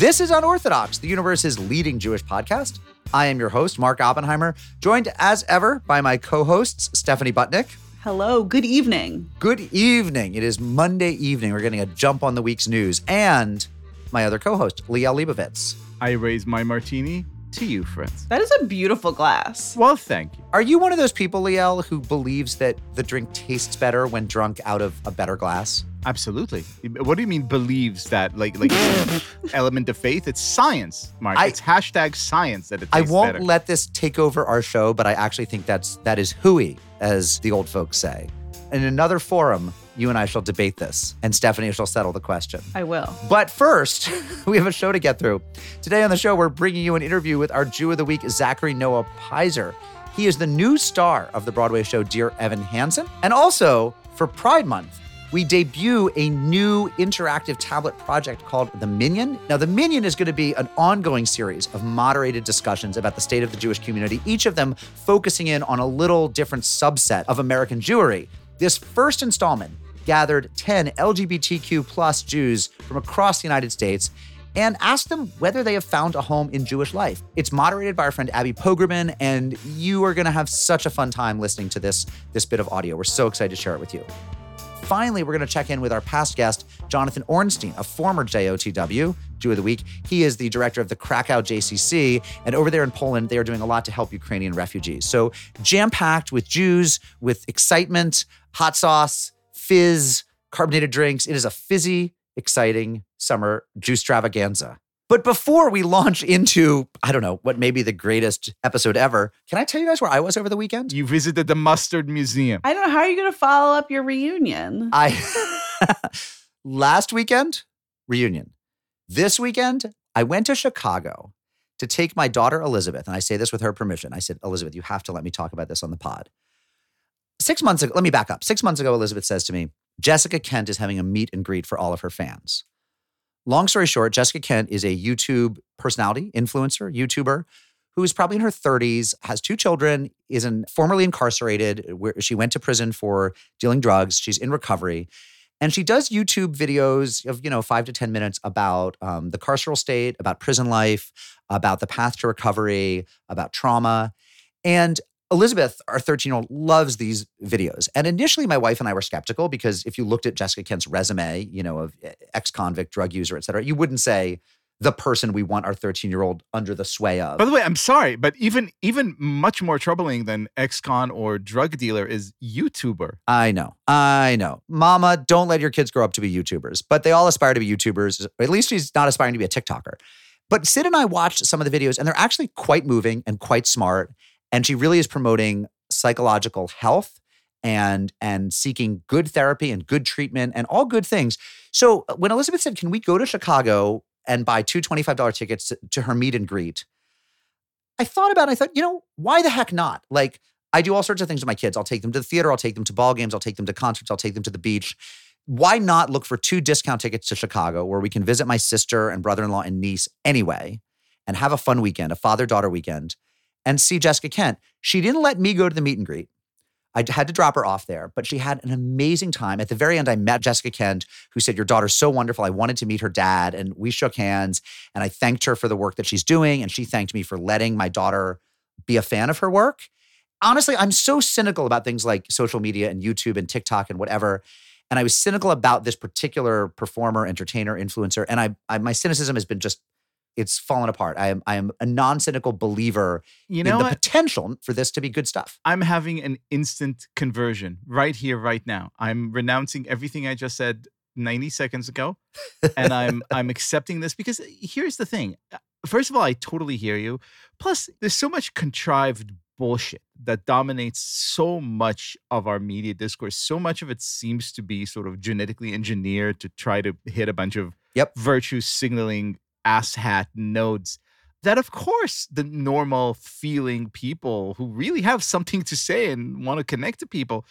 This is Unorthodox, the universe's leading Jewish podcast. I am your host, Mark Oppenheimer, joined as ever by my co hosts, Stephanie Butnick. Hello, good evening. Good evening. It is Monday evening. We're getting a jump on the week's news. And my other co host, Liel Leibovitz. I raise my martini to you, friends. That is a beautiful glass. Well, thank you. Are you one of those people, Liel, who believes that the drink tastes better when drunk out of a better glass? Absolutely. What do you mean believes that? Like like element of faith? It's science, Mark. I- it's hashtag science that it tastes better. I tastes won't better. let this take over our show, but I actually think that's that is hooey, as the old folks say. In another forum, you and I shall debate this, and Stephanie shall settle the question. I will. But first, we have a show to get through. Today on the show, we're bringing you an interview with our Jew of the Week, Zachary Noah Piser. He is the new star of the Broadway show Dear Evan Hansen. And also, for Pride Month, we debut a new interactive tablet project called The Minyan. Now, The Minyan is going to be an ongoing series of moderated discussions about the state of the Jewish community, each of them focusing in on a little different subset of American Jewry. This first installment gathered 10 LGBTQ plus Jews from across the United States and asked them whether they have found a home in Jewish life. It's moderated by our friend Abby Pogrebin, and you are going to have such a fun time listening to this, this bit of audio. We're so excited to share it with you. Finally, we're going to check in with our past guest, Jonathan Ornstein, a former JOTW, Jew of the Week. He is the director of the Krakow JCC, and over there in Poland, they are doing a lot to help Ukrainian refugees. So, jam packed with Jews, with excitement, hot sauce, fizz, carbonated drinks. It is a fizzy, exciting summer juice extravaganza. But before we launch into, I don't know, what may be the greatest episode ever, can I tell you guys where I was over the weekend? You visited the Mustard Museum. I don't know how are you going to follow up your reunion. I last weekend reunion. This weekend I went to Chicago to take my daughter Elizabeth, and I say this with her permission. I said, Elizabeth, you have to let me talk about this on the pod. Six months ago, let me back up. Six months ago, Elizabeth says to me, Jessica Kent is having a meet and greet for all of her fans. Long story short, Jessica Kent is a YouTube personality, influencer, YouTuber who is probably in her 30s, has two children, is in, formerly incarcerated, where she went to prison for dealing drugs. She's in recovery. And she does YouTube videos of, you know, five to 10 minutes about um, the carceral state, about prison life, about the path to recovery, about trauma. And Elizabeth, our 13 year old, loves these videos. And initially, my wife and I were skeptical because if you looked at Jessica Kent's resume, you know, of eh, ex convict, drug user, et cetera, you wouldn't say the person we want our 13 year old under the sway of. By the way, I'm sorry, but even even much more troubling than ex-con or drug dealer is YouTuber. I know. I know. Mama, don't let your kids grow up to be YouTubers, but they all aspire to be YouTubers. At least she's not aspiring to be a TikToker. But Sid and I watched some of the videos, and they're actually quite moving and quite smart. And she really is promoting psychological health and and seeking good therapy and good treatment and all good things. So uh, when Elizabeth said, "Can we go to Chicago and buy two $25 tickets to, to her meet and greet?" I thought about it. I thought, you know, why the heck not? Like I do all sorts of things with my kids. I'll take them to the theater, I'll take them to ball games, I'll take them to concerts, I'll take them to the beach. Why not look for two discount tickets to Chicago where we can visit my sister and brother-in-law and niece anyway and have a fun weekend, a father-daughter weekend, and see Jessica Kent. She didn't let me go to the meet and greet. I had to drop her off there, but she had an amazing time. At the very end, I met Jessica Kent, who said, Your daughter's so wonderful. I wanted to meet her dad. And we shook hands. And I thanked her for the work that she's doing. And she thanked me for letting my daughter be a fan of her work. Honestly, I'm so cynical about things like social media and YouTube and TikTok and whatever. And I was cynical about this particular performer, entertainer, influencer. And I, I my cynicism has been just, it's fallen apart. I am, I am a non-cynical believer You in know the what? potential for this to be good stuff. I'm having an instant conversion right here, right now. I'm renouncing everything I just said 90 seconds ago, and I'm I'm accepting this because here's the thing. Uh, First of all, I totally hear you. Plus, there's so much contrived bullshit that dominates so much of our media discourse. So much of it seems to be sort of genetically engineered to try to hit a bunch of Yep. virtue signaling asshat nodes that of course the normal feeling people who really have something to say and want to connect to people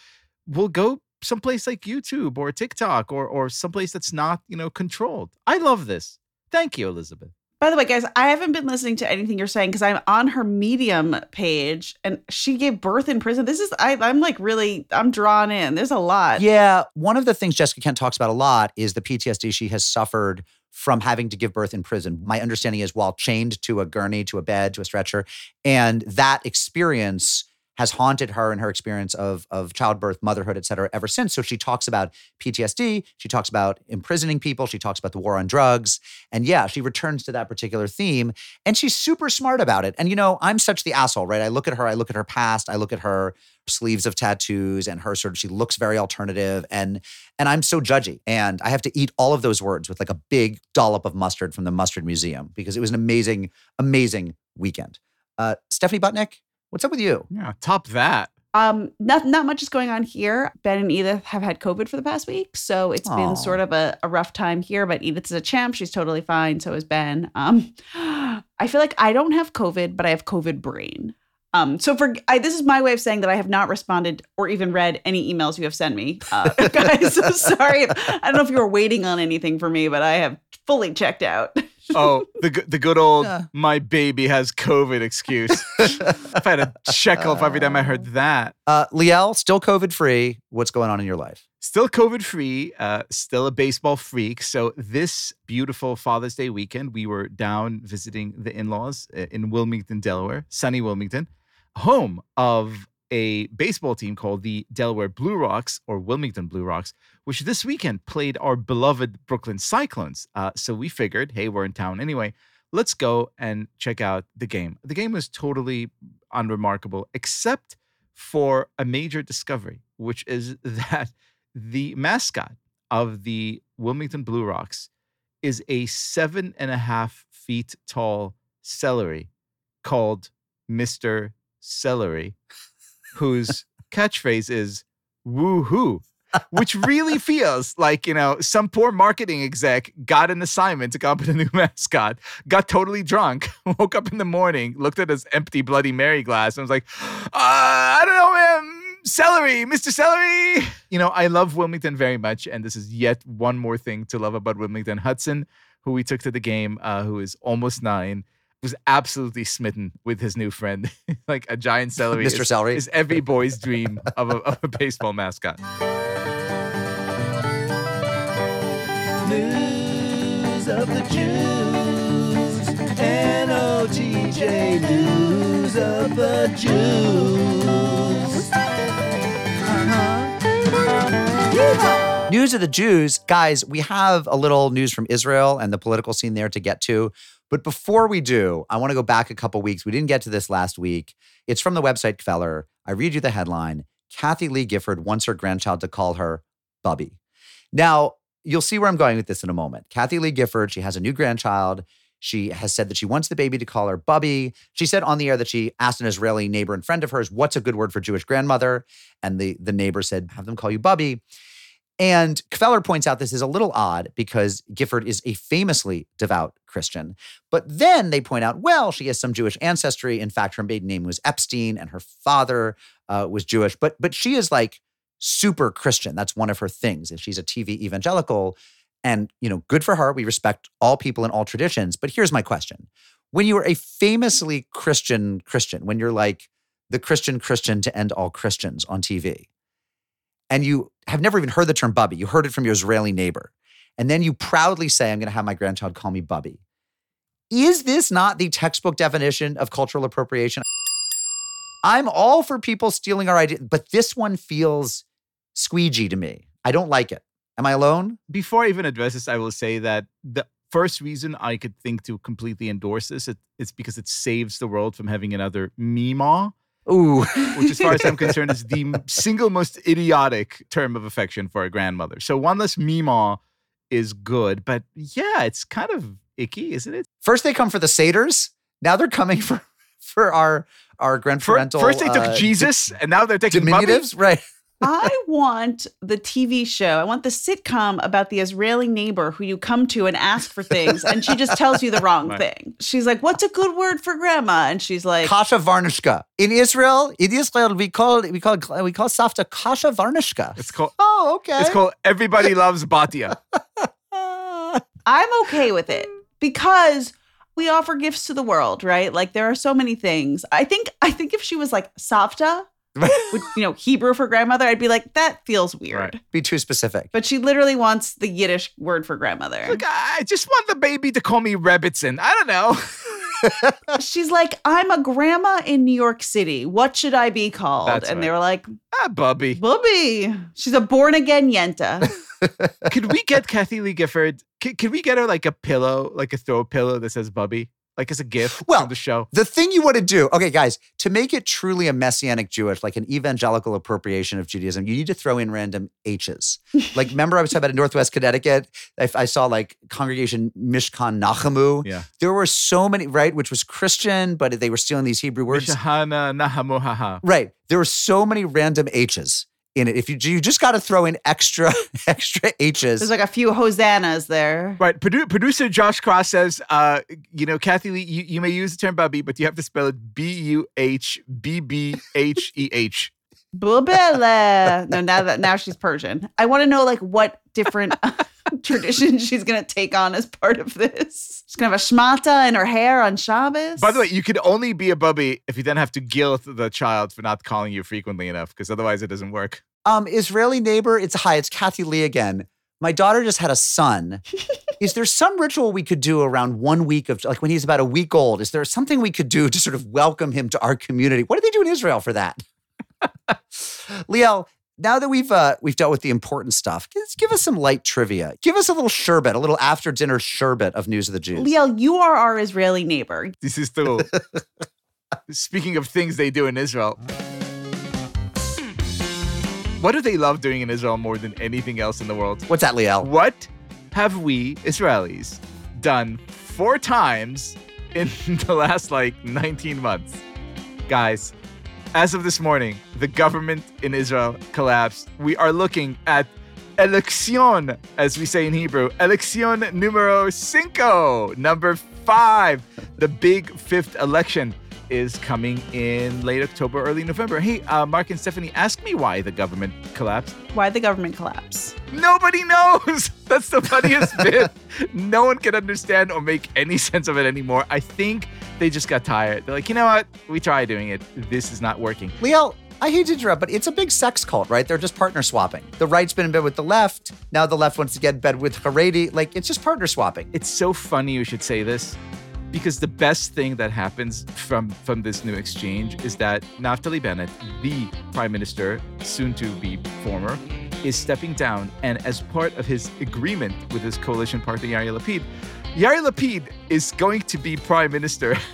will go someplace like YouTube or TikTok or or someplace that's not, you know, controlled. I love this. Thank you, Elizabeth. By the way, guys, I haven't been listening to anything you're saying because I'm on her Medium page, and she gave birth in prison. This is I, I'm like really I'm drawn in. There's a lot. Yeah, one of the things Jessica Kent talks about a lot is the PTSD she has suffered from having to give birth in prison. My understanding is while chained to a gurney, to a bed, to a stretcher, and that experience has haunted her and her experience of, of childbirth, motherhood, et cetera, ever since. So she talks about PTSD. She talks about imprisoning people. She talks about the war on drugs. And yeah, she returns to that particular theme. And she's super smart about it. And, you know, I'm such the asshole, right? I look at her, I look at her past, I look at her sleeves of tattoos and her sort of she looks very alternative and and I'm so judgy and I have to eat all of those words with like a big dollop of mustard from the mustard museum because it was an amazing amazing weekend. Uh Stephanie Butnick, What's up with you? Yeah, top that. Um, not not much is going on here. Ben and Edith have had COVID for the past week, so it's Aw. been sort of a, a rough time here. But Edith is a champ; she's totally fine. So is Ben. Um, I feel like I don't have COVID, but I have COVID brain. Um, so for I, this is my way of saying that I have not responded or even read any emails you have sent me, uh, guys. so sorry. I don't know if you were waiting on anything for me, but I have fully checked out. Oh, the the good old Yeah. my baby has COVID excuse. I've had a shekel for every time I heard that. Uh Liel, still COVID free. What's going on in your life? Still COVID free, uh, still a baseball freak. So this beautiful Father's Day weekend, we were down visiting the in-laws uh, in Wilmington, Delaware, sunny Wilmington, home of a baseball team called the Delaware Blue Rocks or Wilmington Blue Rocks, which this weekend played our beloved Brooklyn Cyclones. Uh, so we figured, hey, we're in town anyway. Let's go and check out the game. The game was totally unremarkable, except for a major discovery, which is that the mascot of the Wilmington Blue Rocks is a seven and a half feet tall celery called Mr. Celery, whose catchphrase is woohoo, which really feels like, you know, some poor marketing exec got an assignment to come up with a new mascot, got totally drunk, woke up in the morning, looked at his empty Bloody Mary glass, and was like, uh, I don't know, man. Celery, Mr. Celery. You know, I love Wilmington very much. And this is yet one more thing to love about Wilmington. Hudson, who we took to the game, uh, who is almost nine, was absolutely smitten with his new friend. like a giant celery. Mr. is- Celery. is every boy's dream of a, of a baseball mascot. News of the Jews. N-O-T-J News of the Jews. Uh-huh. News of the Jews. Guys, we have a little news from Israel and the political scene there to get to. But before we do, I want to go back a couple weeks. We didn't get to this last week. It's from the website Kveller. I read you the headline Kathie Lee Gifford wants her grandchild to call her Bubby. Now, you'll see where I'm going with this in a moment. Kathie Lee Gifford, she has a new grandchild. She has said that she wants the baby to call her Bubby. She said on the air that she asked an Israeli neighbor and friend of hers, what's a good word for Jewish grandmother? And the, the neighbor said, have them call you Bubby. And Kveller points out this is a little odd because Gifford is a famously devout Christian. But then they point out, well, she has some Jewish ancestry. In fact, her maiden name was Epstein and her father uh, was Jewish. But but she is like super Christian. That's one of her things. And she's a TV evangelical. And, you know, good for her. We respect all people in all traditions. But here's my question. When you are a famously Christian Christian, when you're like the Christian Christian to end all Christians on TV, and you have never even heard the term Bubby, you heard it from your Israeli neighbor, and then you proudly say, I'm going to have my grandchild call me Bubby. Is this not the textbook definition of cultural appropriation? I'm all for people stealing our idea, but this one feels squeegee to me. I don't like it. Am I alone? Before I even address this, I will say that the first reason I could think to completely endorse this it's because it saves the world from having another Meemaw, Ooh. which, as far as I'm concerned, is the single most idiotic term of affection for a grandmother. So one less Meemaw is good, but yeah, it's kind of icky, isn't it? First they come for the seders. Now they're coming for for our our grandparental. First they took uh, Jesus, and now they're taking diminutives, right? I want the TV show. I want the sitcom about the Israeli neighbor who you come to and ask for things, and she just tells you the wrong Right. thing. She's like, "What's a good word for grandma?" And she's like, kasha varnishka. In Israel, in Israel, we call we call we call safta kasha varnishka. It's called. Oh, okay. It's called Everybody Loves Batia. I'm okay with it because we offer gifts to the world, right? Like there are so many things. I think I think if she was like Savta, with, you know, Hebrew for grandmother, I'd be like, that feels weird. Right. Be too specific. But she literally wants the Yiddish word for grandmother. Look, I just want the baby to call me Rebbitzin. I don't know. She's like, I'm a grandma in New York City. What should I be called? That's and they right. were like, ah, Bubby. Bubby. She's a born again Yenta. Could we get Kathie Lee Gifford? Could, could we get her like a pillow, like a throw pillow that says Bubby? Like as a gift Well, from the show? The thing you want to do, okay, guys, to make it truly a messianic Jewish, like an evangelical appropriation of Judaism, you need to throw in random H's. Like, remember I was talking about in Northwest Connecticut? I, I saw like congregation Mishkan Nachamu. Yeah. There were so many, right, which was Christian, but they were stealing these Hebrew words. Mishahana Nahamuhaha. Right. There were so many random H's in it. If you you just got to throw in extra extra H's. There's like a few hosannas there. Right. Produ- producer Josh Cross says, uh, you know, Kathie Lee, you, you may use the term Bubby, but you have to spell it B U H B B H E H. Bubele. No, now that now she's Persian. I want to know like what different traditions she's gonna take on as part of this. She's gonna have a shmata in her hair on Shabbos. By the way, you could only be a Bubby if you then have to guilt the child for not calling you frequently enough, because otherwise it doesn't work. um, Israeli neighbor, it's hi, it's Kathie Lee again. My daughter just had a son. is there some ritual we could do around one week of like when he's about a week old? Is there something we could do to sort of welcome him to our community? What do they do in Israel for that? Liel, now that we've uh, we've dealt with the important stuff, just give us some light trivia. Give us a little sherbet, a little after dinner sherbet of news of the Jews. Liel, you are our Israeli neighbor. This is true. Speaking of things they do in Israel, what do they love doing in Israel more than anything else in the world? What's that, Liel? What have we Israelis done four times in the last like 19 months? Guys, as of this morning, the government in Israel collapsed. We are looking at elección, as we say in Hebrew, elección numero cinco, number five. The big fifth election is coming in late October, early November. Hey, uh, Mark and Stephanie, ask me why the government collapsed. Why the government collapsed? Nobody knows. That's the funniest bit. No one can understand or make any sense of it anymore. I think they just got tired. They're like, you know what? We tried doing it. This is not working. Liel, I hate to interrupt, but it's a big sex cult, right? They're just partner swapping. The right's been in bed with the left. Now the left wants to get in bed with Haredi. Like, it's just partner swapping. It's so funny you should say this because the best thing that happens from from this new exchange is that Naftali Bennett, the prime minister, soon to be former, is stepping down, and as part of his agreement with his coalition partner Yair Lapid, Yair Lapid is going to be prime minister.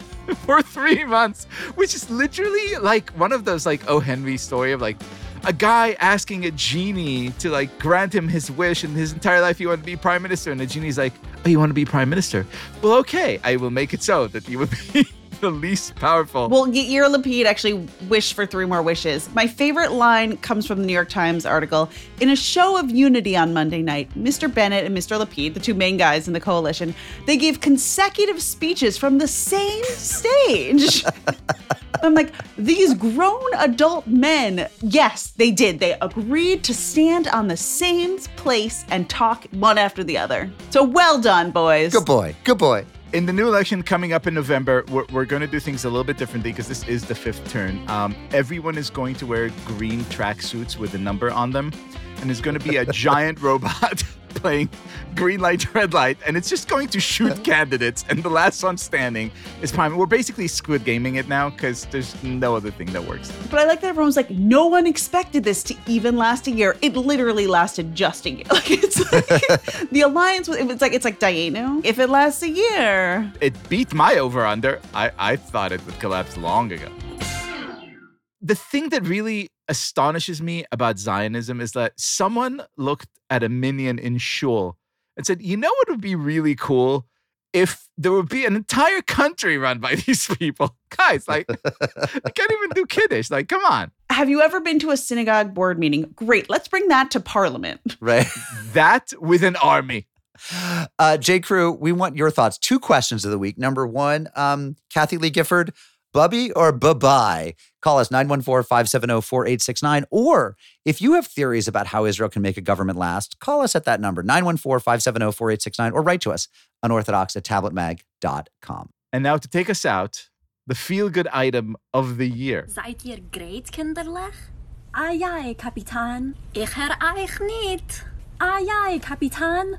For three months, which is literally like one of those like O. Henry story of like a guy asking a genie to like grant him his wish and his entire life he wanted to be prime minister and the genie's like oh you want to be prime minister well okay i will make it so that you would be the least powerful Well, Yair Lapid actually wished for three more wishes. My favorite line comes from the New York Times article. In a show of unity on Monday night, Mr. Bennett and Mr. Lapid, the two main guys in the coalition, they gave consecutive speeches from the same stage. I'm like, these grown adult men, yes, they did. They agreed to stand on the same place and talk one after the other. So well done, boys. Good boy. Good boy. In the new election coming up in november we're, we're going to do things a little bit differently because this is the fifth turn. Um, everyone is going to wear green tracksuits with a number on them and there's going to be a giant robot playing green light red light and it's just going to shoot candidates and the last one standing is prime we're basically squid gaming it now because there's no other thing that works But I like that everyone's like, no one expected this to even last a year. It literally lasted just a year. Like it's like the alliance was it's like it's like Dayenu. If it lasts a year. it beat my over under. I, I thought it would collapse long ago. The thing that really astonishes me about Zionism is that someone looked at a minyan in shul and said, you know what would be really cool? If there would be an entire country run by these people. Guys, like, I can't even do Kiddush. Like, come on. Have you ever been to a synagogue board meeting? Great. Let's bring that to parliament. Right. That with an army. Uh, J. Crew, we want your thoughts. Two questions of the week. Number one, um, Kathie Lee Gifford, bubby or bye-bye. Call us 914-570-4869. Or if you have theories about how Israel can make a government last, call us at that number, 914-570-4869, or write to us, unorthodox at tabletmag.com. And now to take us out, the feel good item of the year. Seid ihr great, kinderlich? Ai, ai, Kapitän. Ich hör euch nicht. Ai, ai, Kapitän.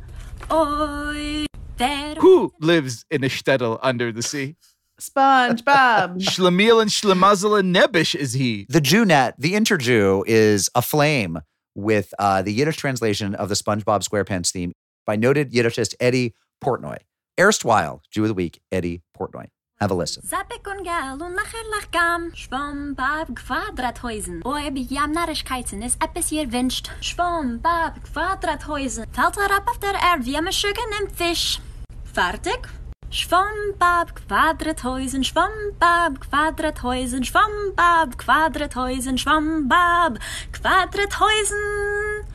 Oi, der... Who lives in a shtetl under the sea? SpongeBob. Schlemiel and Schlemazel and Nebish is he. The Jewnet, the Interjew, is aflame with uh, the Yiddish translation of the SpongeBob SquarePants theme by noted Yiddishist Eddie Portnoy. Erstwhile Jew of the Week, Eddie Portnoy. Have a listen. Zappik und gel und nachher lach gam. Schwamm, bab, Quadrathäusen. Oi, bi jam Narrischkeiten ist etwas ihr wünscht. Schwamm, bab, Quadrathäusen. Fällt er ab auf der Erde wie am Schügen im Fisch. Fertig? Schwamm, bab, Quadrathäusen. Schwamm, bab, Quadrathäusen. Schwamm, bab, Quadrathäusen. Schwamm, bab, Quadrathäusen.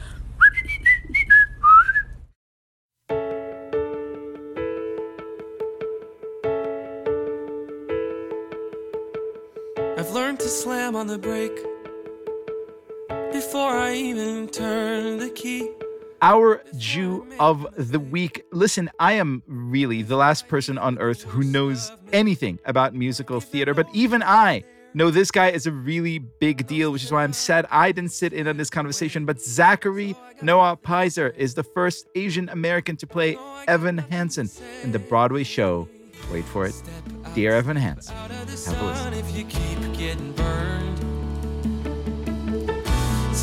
I've learned to slam on the brake before I even turn the key. Our Jew of the week. Listen, I am really the last person on earth who knows anything about musical theater, but even I know this guy is a really big deal, which is why I'm sad I didn't sit in on this conversation. But Zachary Noah Piser is the first Asian American to play Evan Hansen in the Broadway show. Wait for it. Dear Evan Hansen. Have a listen.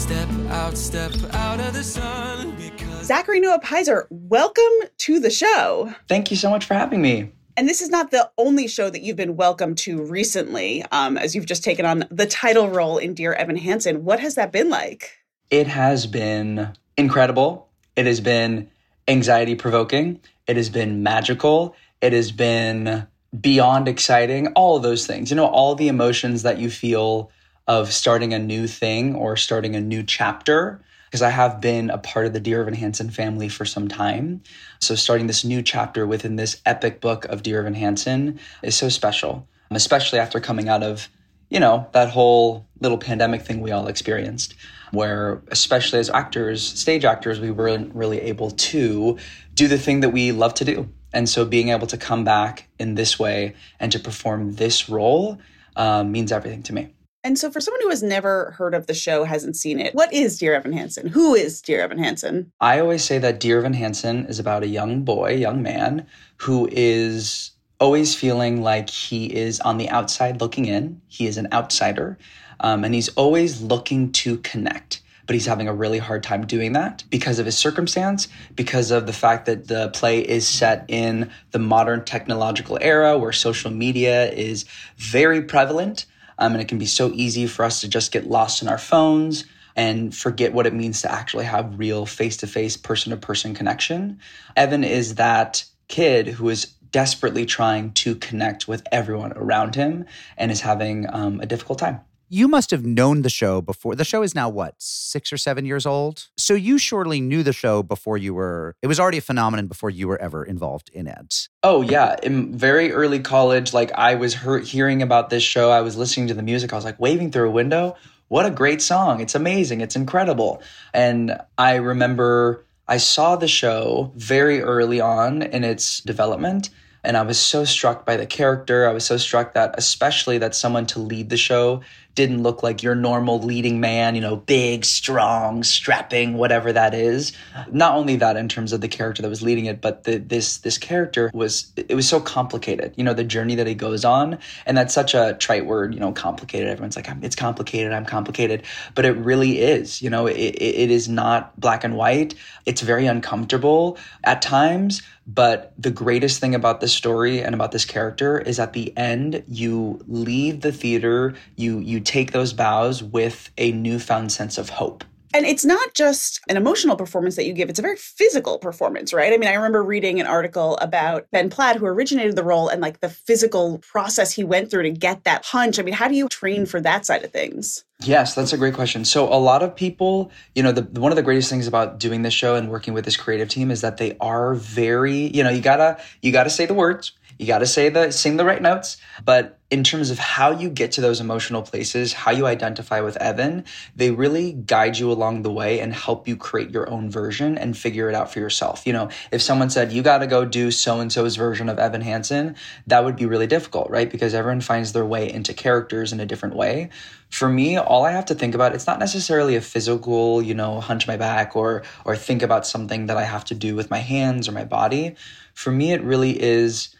Step out, step out of the sun because Zachary Noah Piser, welcome to the show. Thank you so much for having me. And this is not the only show that you've been welcome to recently, um, as you've just taken on the title role in Dear Evan Hansen. What has that been like? It has been incredible. It has been anxiety provoking. It has been magical. It has been beyond exciting. All of those things, you know, all the emotions that you feel of starting a new thing or starting a new chapter. Because I have been a part of the Dear Evan Hansen family for some time. So starting this new chapter within this epic book of Dear Evan Hansen is so special, especially after coming out of you know, that whole little pandemic thing we all experienced, where, especially as actors, stage actors, we weren't really able to do the thing that we love to do. And so being able to come back in this way and to perform this role um, means everything to me. And so, for someone who has never heard of the show, hasn't seen it, what is Dear Evan Hansen? Who is Dear Evan Hansen? I always say that Dear Evan Hansen is about a young boy, young man, who is always feeling like he is on the outside looking in. He is an outsider, um, and he's always looking to connect. But he's having a really hard time doing that because of his circumstance, because of the fact that the play is set in the modern technological era where social media is very prevalent. Um, and it can be so easy for us to just get lost in our phones and forget what it means to actually have real face to face, person to person connection. Evan is that kid who is desperately trying to connect with everyone around him and is having um, a difficult time. You must have known the show before. The show is now what, six or seven years old? So you surely knew the show before you were, it was already a phenomenon before you were ever involved in it. Oh yeah, in very early college, like I was hear- hearing about this show, I was listening to the music, I was like waving through a window. What a great song! It's amazing. It's incredible. And I remember I saw the show very early on in its development, and I was so struck by the character. I was so struck that, especially that someone to lead the show didn't look like your normal leading man, you know, big, strong, strapping, whatever that is. Not only that in terms of the character that was leading it, but the, this this character was it was so complicated. You know, the journey that he goes on, and that's such a trite word. You know, complicated. Everyone's like, it's complicated. I'm complicated, but it really is. You know, it, it, it is not black and white. It's very uncomfortable at times. But the greatest thing about this story and about this character is at the end, you leave the theater, you you take those bows with a newfound sense of hope. And it's not just an emotional performance that you give, it's a very physical performance, right? I mean, I remember reading an article about Ben Platt, who originated the role, and like the physical process he went through to get that punch. I mean, how do you train for that side of things? Yes, that's a great question. So a lot of people, you know, the one of the greatest things about doing this show and working with this creative team is that they are very, you know, you gotta you gotta say the words. You got to say the sing the right notes, but in terms of how you get to those emotional places, how you identify with Evan, they really guide you along the way and help you create your own version and figure it out for yourself. You know, if someone said you got to go do so and so's version of Evan Hansen, that would be really difficult, right? Because everyone finds their way into characters in a different way. For me, all I have to think about it's not necessarily a physical, you know, hunch my back or or think about something that I have to do with my hands or my body. For me, it really is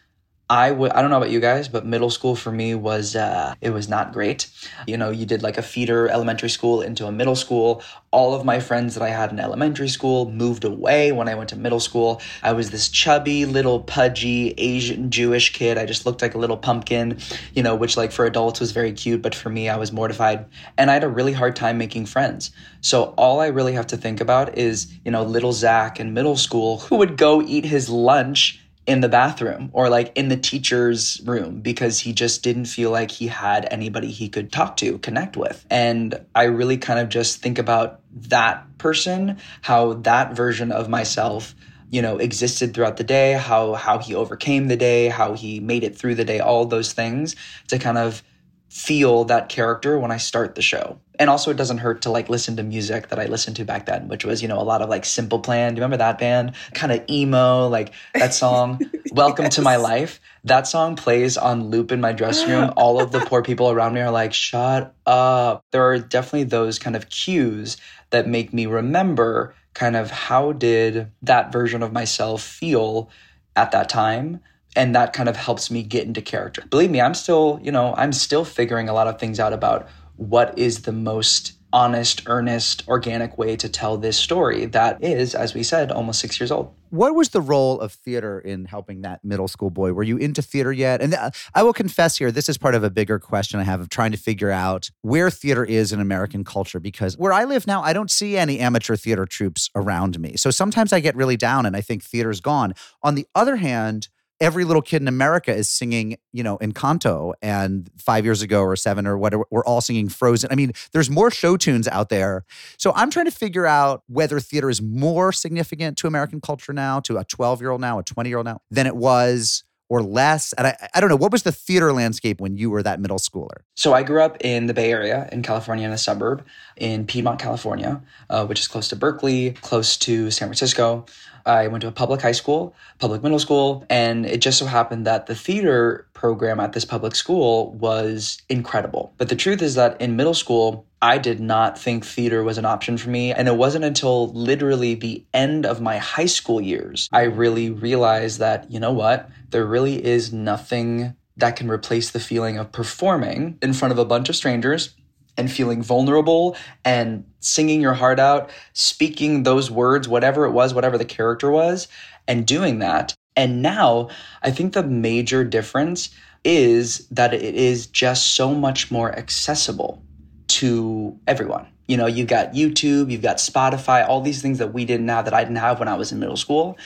I would I don't know about you guys, but middle school for me was uh, it was not great. You know, you did like a feeder elementary school into a middle school. All of my friends that I had in elementary school moved away when I went to middle school. I was this chubby little pudgy Asian Jewish kid. I just looked like a little pumpkin, you know, which like for adults was very cute, but for me I was mortified. And I had a really hard time making friends. So all I really have to think about is, you know, little Zach in middle school who would go eat his lunch in the bathroom or like in the teacher's room because he just didn't feel like he had anybody he could talk to, connect with. And I really kind of just think about that person, how that version of myself you know existed throughout the day how how he overcame the day how he made it through the day all those things to kind of feel that character when I start the show. And also it doesn't hurt to like listen to music that I listened to back then, which was, you know, a lot of like Simple Plan. Do you remember that band? Kind of emo, like that song, Welcome yes. to My Life. That song plays on loop in my dressing room. All of the poor people around me are like, shut up. There are definitely those kind of cues that make me remember kind of how did that version of myself feel at that time and that kind of helps me get into character. Believe me, I'm still, you know, I'm still figuring a lot of things out about what is the most honest, earnest, organic way to tell this story that is, as we said, almost six years old. What was the role of theater in helping that middle school boy? Were you into theater yet? And uh, I will confess here, this is part of a bigger question I have of trying to figure out where theater is in American culture because where I live now, I don't see any amateur theater troupes around me. So sometimes I get really down and I think theater's gone. On the other hand, every little kid in America is singing, you know, Encanto. And five years ago or seven or whatever, we're all singing Frozen. I mean, there's more show tunes out there. So I'm trying to figure out whether theater is more significant to American culture now, to a 12 year old now, a 20 year old now, than it was or less? And I, I don't know, what was the theater landscape when you were that middle schooler? So I grew up in the Bay Area in California, in a suburb in Piedmont, California, uh, which is close to Berkeley, close to San Francisco. I went to a public high school, public middle school, and it just so happened that the theater program at this public school was incredible. But the truth is that in middle school, I did not think theater was an option for me. And it wasn't until literally the end of my high school years, I really realized that, you know what, there really is nothing that can replace the feeling of performing in front of a bunch of strangers and feeling vulnerable and singing your heart out, speaking those words, whatever it was, whatever the character was, and doing that. And now I think the major difference is that it is just so much more accessible to everyone. You know, you've got YouTube, you've got Spotify, all these things that we didn't have that I didn't have when I was in middle school.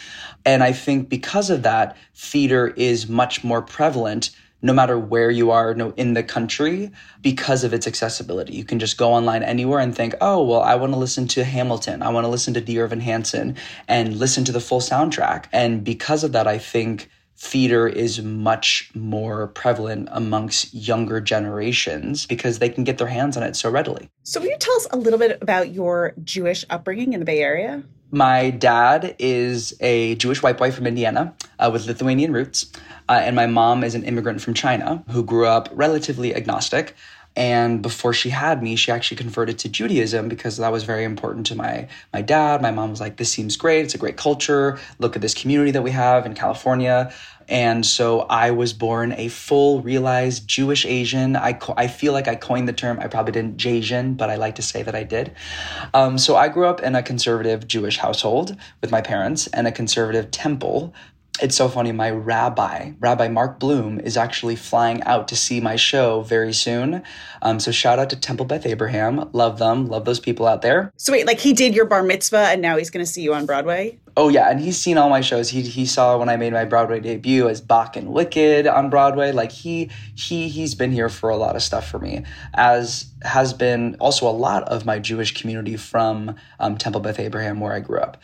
And I think because of that, theater is much more prevalent no matter where you are no, in the country because of its accessibility. You can just go online anywhere and think, oh, well, I want to listen to Hamilton. I want to listen to Dear Evan Hansen and listen to the full soundtrack. And because of that, I think theater is much more prevalent amongst younger generations because they can get their hands on it so readily. So, will you tell us a little bit about your Jewish upbringing in the Bay Area? My dad is a Jewish white boy from Indiana uh, with Lithuanian roots. Uh, and my mom is an immigrant from China who grew up relatively agnostic. And before she had me, she actually converted to Judaism because that was very important to my my dad. My mom was like, "This seems great. It's a great culture. Look at this community that we have in California." And so I was born a full realized Jewish Asian. I, co- I feel like I coined the term. I probably didn't Jasian, but I like to say that I did. Um, so I grew up in a conservative Jewish household with my parents and a conservative temple it's so funny. My rabbi, Rabbi Mark Bloom, is actually flying out to see my show very soon. Um, so shout out to Temple Beth Abraham. Love them. Love those people out there. So wait, like he did your bar mitzvah, and now he's going to see you on Broadway. Oh yeah, and he's seen all my shows. He he saw when I made my Broadway debut as Boq and Wicked on Broadway. Like he he he's been here for a lot of stuff for me. As has been also a lot of my Jewish community from um, Temple Beth Abraham, where I grew up.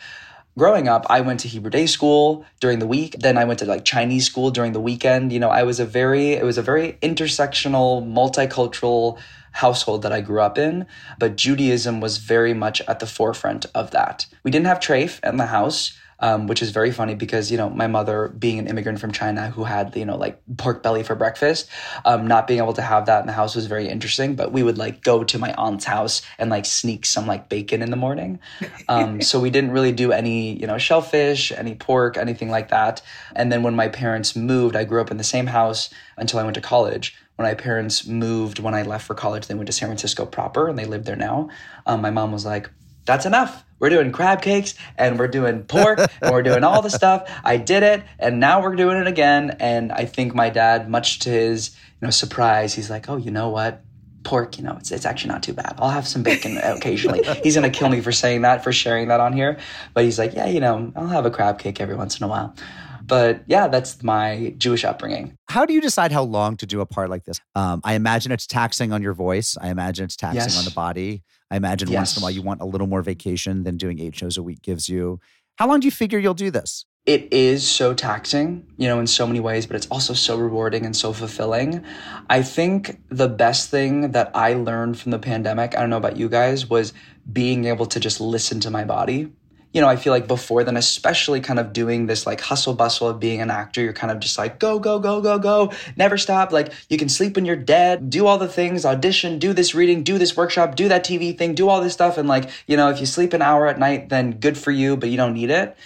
Growing up, I went to Hebrew day school during the week. Then I went to like Chinese school during the weekend. You know, I was a very, it was a very intersectional, multicultural household that I grew up in. But Judaism was very much at the forefront of that. We didn't have treif in the house. Um, which is very funny because you know my mother being an immigrant from China who had you know like pork belly for breakfast, um, not being able to have that in the house was very interesting. But we would like go to my aunt's house and like sneak some like bacon in the morning. Um, so we didn't really do any you know shellfish, any pork, anything like that. And then when my parents moved, I grew up in the same house until I went to college. When my parents moved, when I left for college, they went to San Francisco proper and they live there now. Um, my mom was like, that's enough. We're doing crab cakes and we're doing pork and we're doing all the stuff. I did it and now we're doing it again. And I think my dad, much to his you know surprise, he's like, oh, you know what? Pork, you know, it's it's actually not too bad. I'll have some bacon occasionally. he's gonna kill me for saying that, for sharing that on here. But he's like, yeah, you know, I'll have a crab cake every once in a while. But yeah, that's my Jewish upbringing. How do you decide how long to do a part like this? Um, I imagine it's taxing on your voice. I imagine it's taxing Yes. on the body. I imagine once in a while you want a little more vacation than doing eight shows a week gives you. How long do you figure you'll do this? it is so taxing, you know, in so many ways, but it's also so rewarding and so fulfilling. I think the best thing that I learned from the pandemic, I don't know about you guys, was being able to just listen to my body. You know, I feel like before then, especially kind of doing this like hustle bustle of being an actor, you're kind of just like, go, go, go, go, go, never stop. Like, you can sleep when you're dead, do all the things, audition, do this reading, do this workshop, do that TV thing, do all this stuff. And like, you know, if you sleep an hour at night, then good for you, but you don't need it.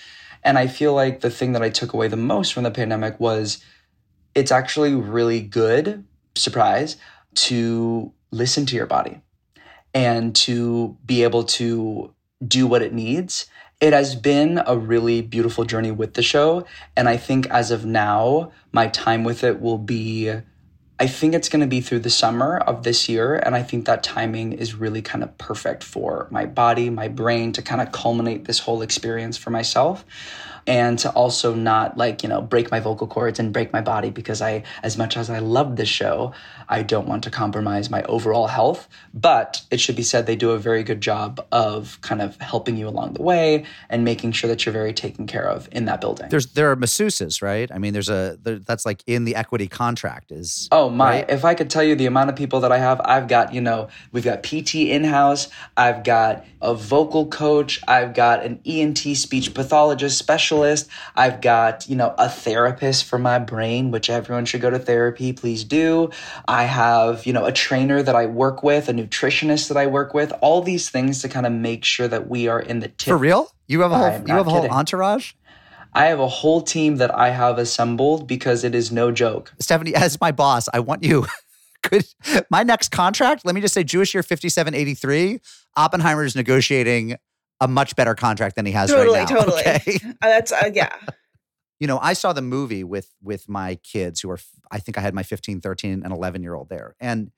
And I feel like the thing that I took away the most from the pandemic was it's actually really good, surprise, to listen to your body and to be able to do what it needs. It has been a really beautiful journey with the show. And I think as of now, my time with it will be I think it's going to be through the summer of this year. And I think that timing is really kind of perfect for my body, my brain to kind of culminate this whole experience for myself. And to also not like, you know, break my vocal cords and break my body because I, as much as I love this show, I don't want to compromise my overall health. But it should be said they do a very good job of kind of helping you along the way and making sure that you're very taken care of in that building. There's there are masseuses, right? I mean, there's a there, that's like in the equity contract is. Oh my! right? If I could tell you the amount of people that I have, I've got you know we've got PT in house, I've got a vocal coach, I've got an ENT speech pathologist specialist, I've got you know a therapist for my brain, which everyone should go to therapy. Please do. I have you know a trainer that I work with, a nutritionist that I work with. All these things to kind of make sure that we are in the tip. For real? You have a whole you have a whole entourage? I have a whole team that I have assembled because it is no joke. Stephanie, as my boss, I want you. Could my next contract? Let me just say, Jewish year fifty-seven eighty-three. Oppenheimer is negotiating a much better contract than he has Totally, right now. totally. Okay? Uh, that's uh, yeah. You know, I saw the movie with with my kids who are. I think I had my 15, 13, and eleven year old there, and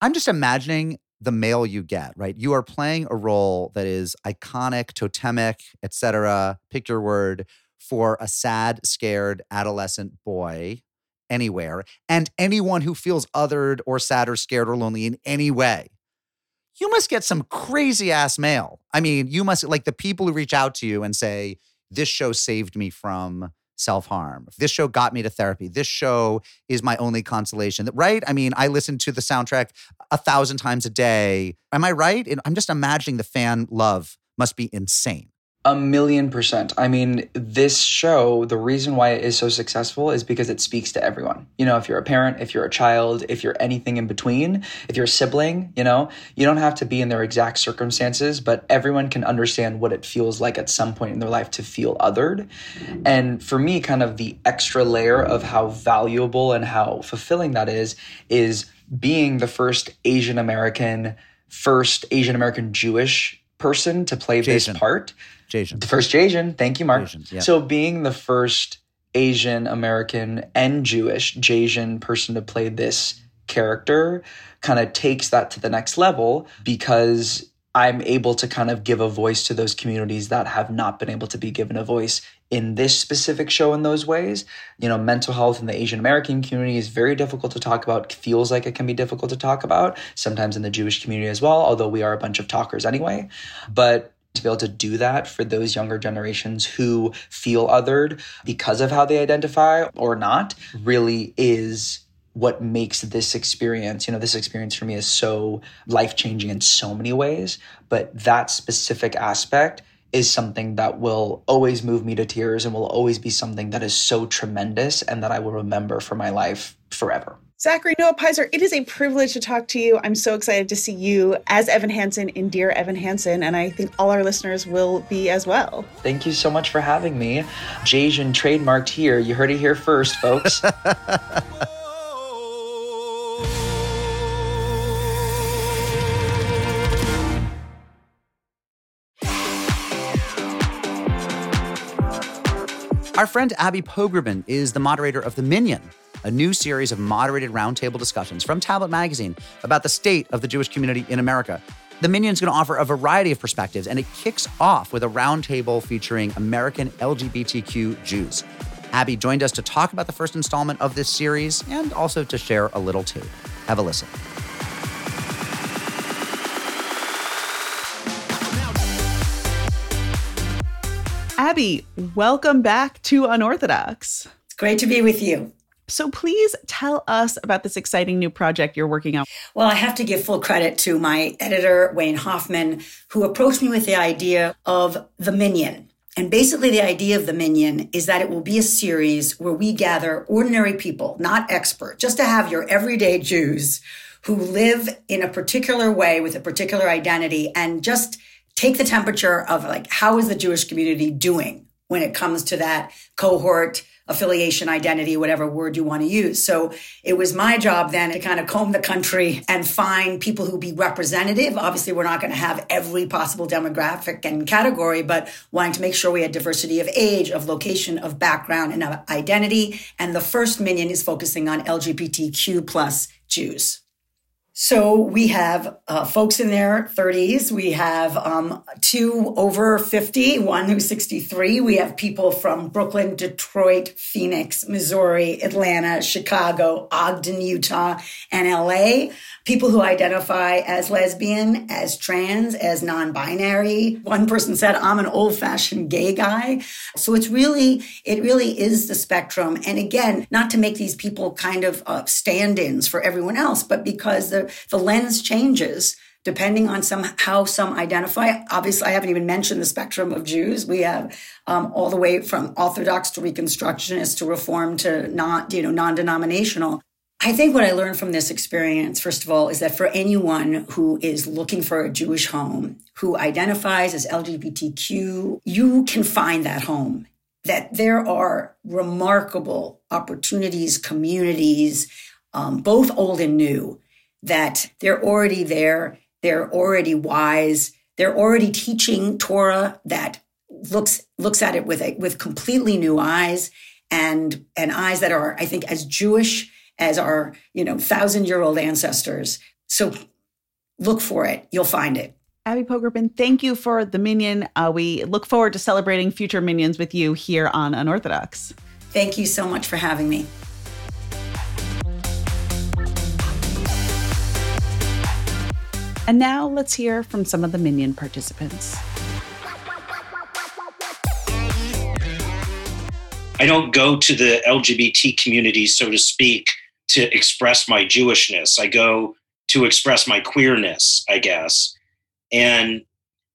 I'm just imagining the mail you get. Right, you are playing a role that is iconic, totemic, etc. Pick your word for a sad, scared adolescent boy anywhere and anyone who feels othered or sad or scared or lonely in any way. You must get some crazy ass mail. I mean, you must like the people who reach out to you and say, This show saved me from self harm. This show got me to therapy. This show is my only consolation. Right? I mean, I listen to the soundtrack a thousand times a day. Am I right? I'm just imagining the fan love must be insane. A million percent. I mean, this show, the reason why it is so successful is because it speaks to everyone. You know, if you're a parent, if you're a child, if you're anything in between, if you're a sibling, you know, you don't have to be in their exact circumstances, but everyone can understand what it feels like at some point in their life to feel othered. And for me, kind of the extra layer of how valuable and how fulfilling that is, is being the first Asian American, first Asian American Jewish person to play Jasian. this part. The first Asian, thank you, Mark. Asian, yeah. So being the first Asian American and Jewish Jasian person to play this character kind of takes that to the next level because I'm able to kind of give a voice to those communities that have not been able to be given a voice in this specific show in those ways. You know, mental health in the Asian American community is very difficult to talk about, feels like it can be difficult to talk about, sometimes in the Jewish community as well, although we are a bunch of talkers anyway. But be able to do that for those younger generations who feel othered because of how they identify or not really is what makes this experience you know this experience for me is so life changing in so many ways but that specific aspect is something that will always move me to tears and will always be something that is so tremendous and that I will remember for my life forever. Zachary Noah Piser, it is a privilege to talk to you. I'm so excited to see you as Evan Hansen in Dear Evan Hansen, and I think all our listeners will be as well. Thank you so much for having me. Jasian trademarked here. You heard it here first, folks. Our friend Abby Pogrebin is the moderator of The Minyan, a new series of moderated roundtable discussions from Tablet Magazine about the state of the Jewish community in America. The Minyan's going to offer a variety of perspectives, and it kicks off with a roundtable featuring American LGBTQ Jews. Abby joined us to talk about the first installment of this series and also to share a little too. Have a listen. Abby, welcome back to Unorthodox. It's great to be with you. So please tell us about this exciting new project you're working on. Well, I have to give full credit to my editor, Wayne Hoffman, who approached me with the idea of The Minyan. And basically, the idea of The Minyan is that it will be a series where we gather ordinary people, not experts, just to have your everyday Jews who live in a particular way with a particular identity and just take the temperature of like, how is the Jewish community doing when it comes to that cohort, affiliation, identity, whatever word you want to use. So it was my job then to kind of comb the country and find people who be representative. Obviously, we're not going to have every possible demographic and category, but wanting to make sure we had diversity of age, of location, of background, and of identity. And the first minyan is focusing on LGBTQ plus Jews. So we have uh, folks in their 30s. We have um, two over 50, one who's 63. We have people from Brooklyn, Detroit, Phoenix, Missouri, Atlanta, Chicago, Ogden, Utah, and LA. People who identify as lesbian, as trans, as non binary. One person said, I'm an old fashioned gay guy. So it's really, it really is the spectrum. And again, not to make these people kind of uh, stand ins for everyone else, but because the, lens changes depending on some how some identify. Obviously, I haven't even mentioned the spectrum of Jews. We have um, all the way from Orthodox to Reconstructionist to Reform to not you know non-denominational. I think what I learned from this experience, first of all, is that for anyone who is looking for a Jewish home, who identifies as LGBTQ, you can find that home. That there are remarkable opportunities, communities, um, both old and new, that they're already there. They're already wise. They're already teaching Torah that looks looks at it with a, with completely new eyes and and eyes that are, I think, as Jewish as our you know thousand year old ancestors. So look for it. You'll find it. Abby Pogrebin, thank you for the minyan. Uh, we look forward to celebrating future minyans with you here on Unorthodox. Thank you so much for having me. And now let's hear from some of the Minyan participants. I don't go to the LGBT community, so to speak, to express my Jewishness. I go to express my queerness, I guess. And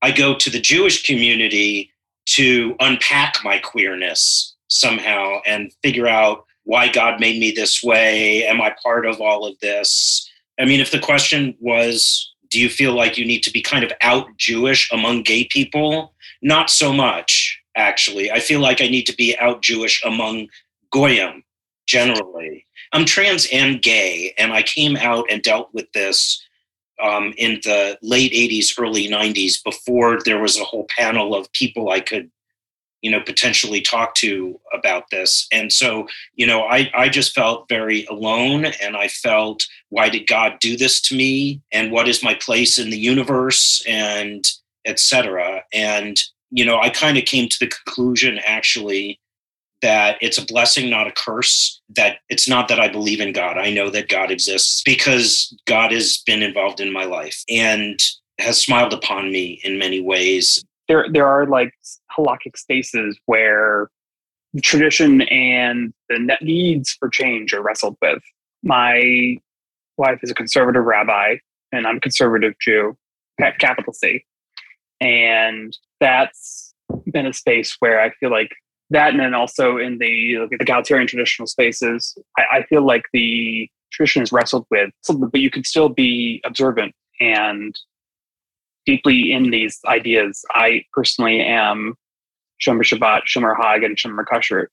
I go to the Jewish community to unpack my queerness somehow and figure out why God made me this way. Am I part of all of this? I mean, if the question was, do you feel like you need to be kind of out Jewish among gay people? Not so much, actually. I feel like I need to be out Jewish among Goyim generally. I'm trans and gay, and I came out and dealt with this um, in the late 80s, early 90s, before there was a whole panel of people I could, you know, potentially talk to about this. And so, you know, I, I just felt very alone, and I felt, why did God do this to me? And what is my place in the universe? And etc. And, you know, I kind of came to the conclusion actually that it's a blessing, not a curse. That it's not that I believe in God. I know that God exists because God has been involved in my life and has smiled upon me in many ways. there there are like halakhic spaces where tradition and the needs for change are wrestled with. My wife is a conservative rabbi, and I'm a conservative Jew, capital C, and that's been a space where I feel like that, and then also in the like, egalitarian traditional spaces, I, I feel like the tradition is wrestled with, but you can still be observant and deeply in these ideas. I personally am Shomer Shabbat, Shomer Hag, and Shomer Kashrut.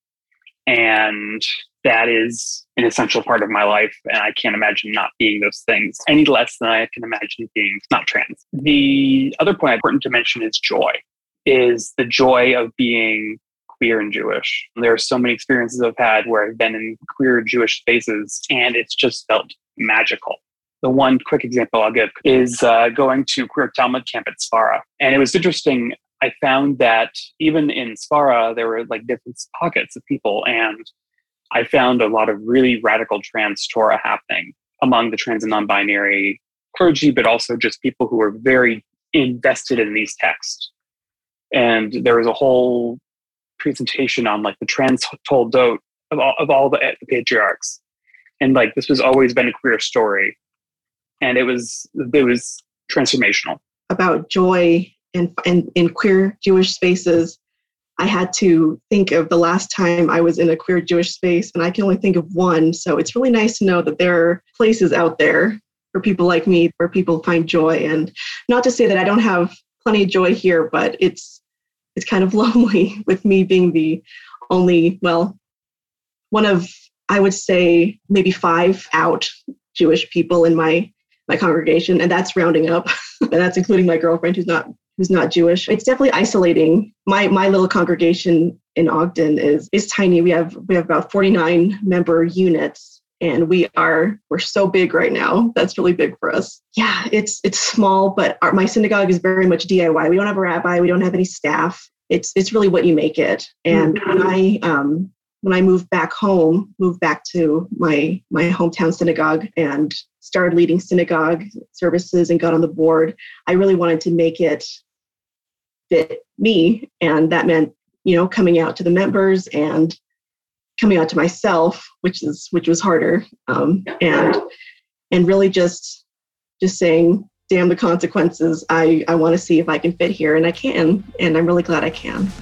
And that is an essential part of my life. And I can't imagine not being those things any less than I can imagine being not trans. The other point important to mention is joy, is the joy of being queer and Jewish. There are so many experiences I've had where I've been in queer Jewish spaces and it's just felt magical. The one quick example I'll give is uh, going to Queer Talmud camp at Svara. And it was interesting. I found that even in Svara, there were like different pockets of people. And I found a lot of really radical trans Torah happening among the trans and non binary clergy, but also just people who were very invested in these texts. And there was a whole presentation on like the trans toldot of all, of all the, the patriarchs. And like this was always been a queer story. And it was it was transformational. about joy in, in, in queer Jewish spaces, I had to think of the last time I was in a queer Jewish space, and I can only think of one. So it's really nice to know that there are places out there for people like me where people find joy. And not to say that I don't have plenty of joy here, but it's it's kind of lonely with me being the only, well, one of I would say maybe five out Jewish people in my my congregation, and that's rounding up, and that's including my girlfriend who's not who's not Jewish. It's definitely isolating. My my little congregation in Ogden is is tiny. We have we have about 49 member units and we are we're so big right now. That's really big for us. Yeah, it's it's small, but our, my synagogue is very much DIY. We don't have a rabbi, we don't have any staff. It's it's really what you make it. And when I um when I moved back home, moved back to my my hometown synagogue and started leading synagogue services and got on the board, I really wanted to make it fit me. And that meant, you know, coming out to the members and coming out to myself, which is which was harder. Um, and and really just just saying, damn the consequences. I, I want to see if I can fit here and I can. And I'm really glad I can.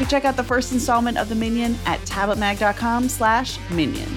Can check out the first installment of The Minyan at tabletmag.com slash minyan.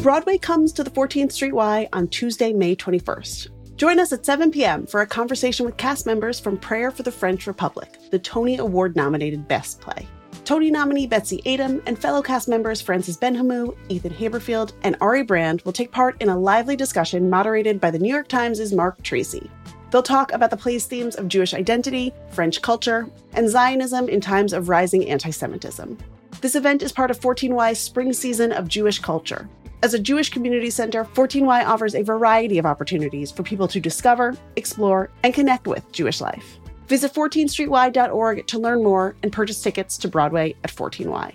Broadway comes to the 14th Street Y on Tuesday, May 21st. Join us at 7 p.m. for a conversation with cast members from Prayer for the French Republic, the Tony Award nominated Best Play. Tony nominee Betsy Aidem and fellow cast members Francis Benhamou, Ethan Haberfield, and Ari Brand will take part in a lively discussion moderated by the New York Times' Marc Tracy. They'll talk about the play's themes of Jewish identity, French culture, and Zionism in times of rising anti Semitism. This event is part of 14Y's spring season of Jewish culture. As a Jewish community center, 14Y offers a variety of opportunities for people to discover, explore, and connect with Jewish life. Visit 14streety.org to learn more and purchase tickets to Broadway at 14Y.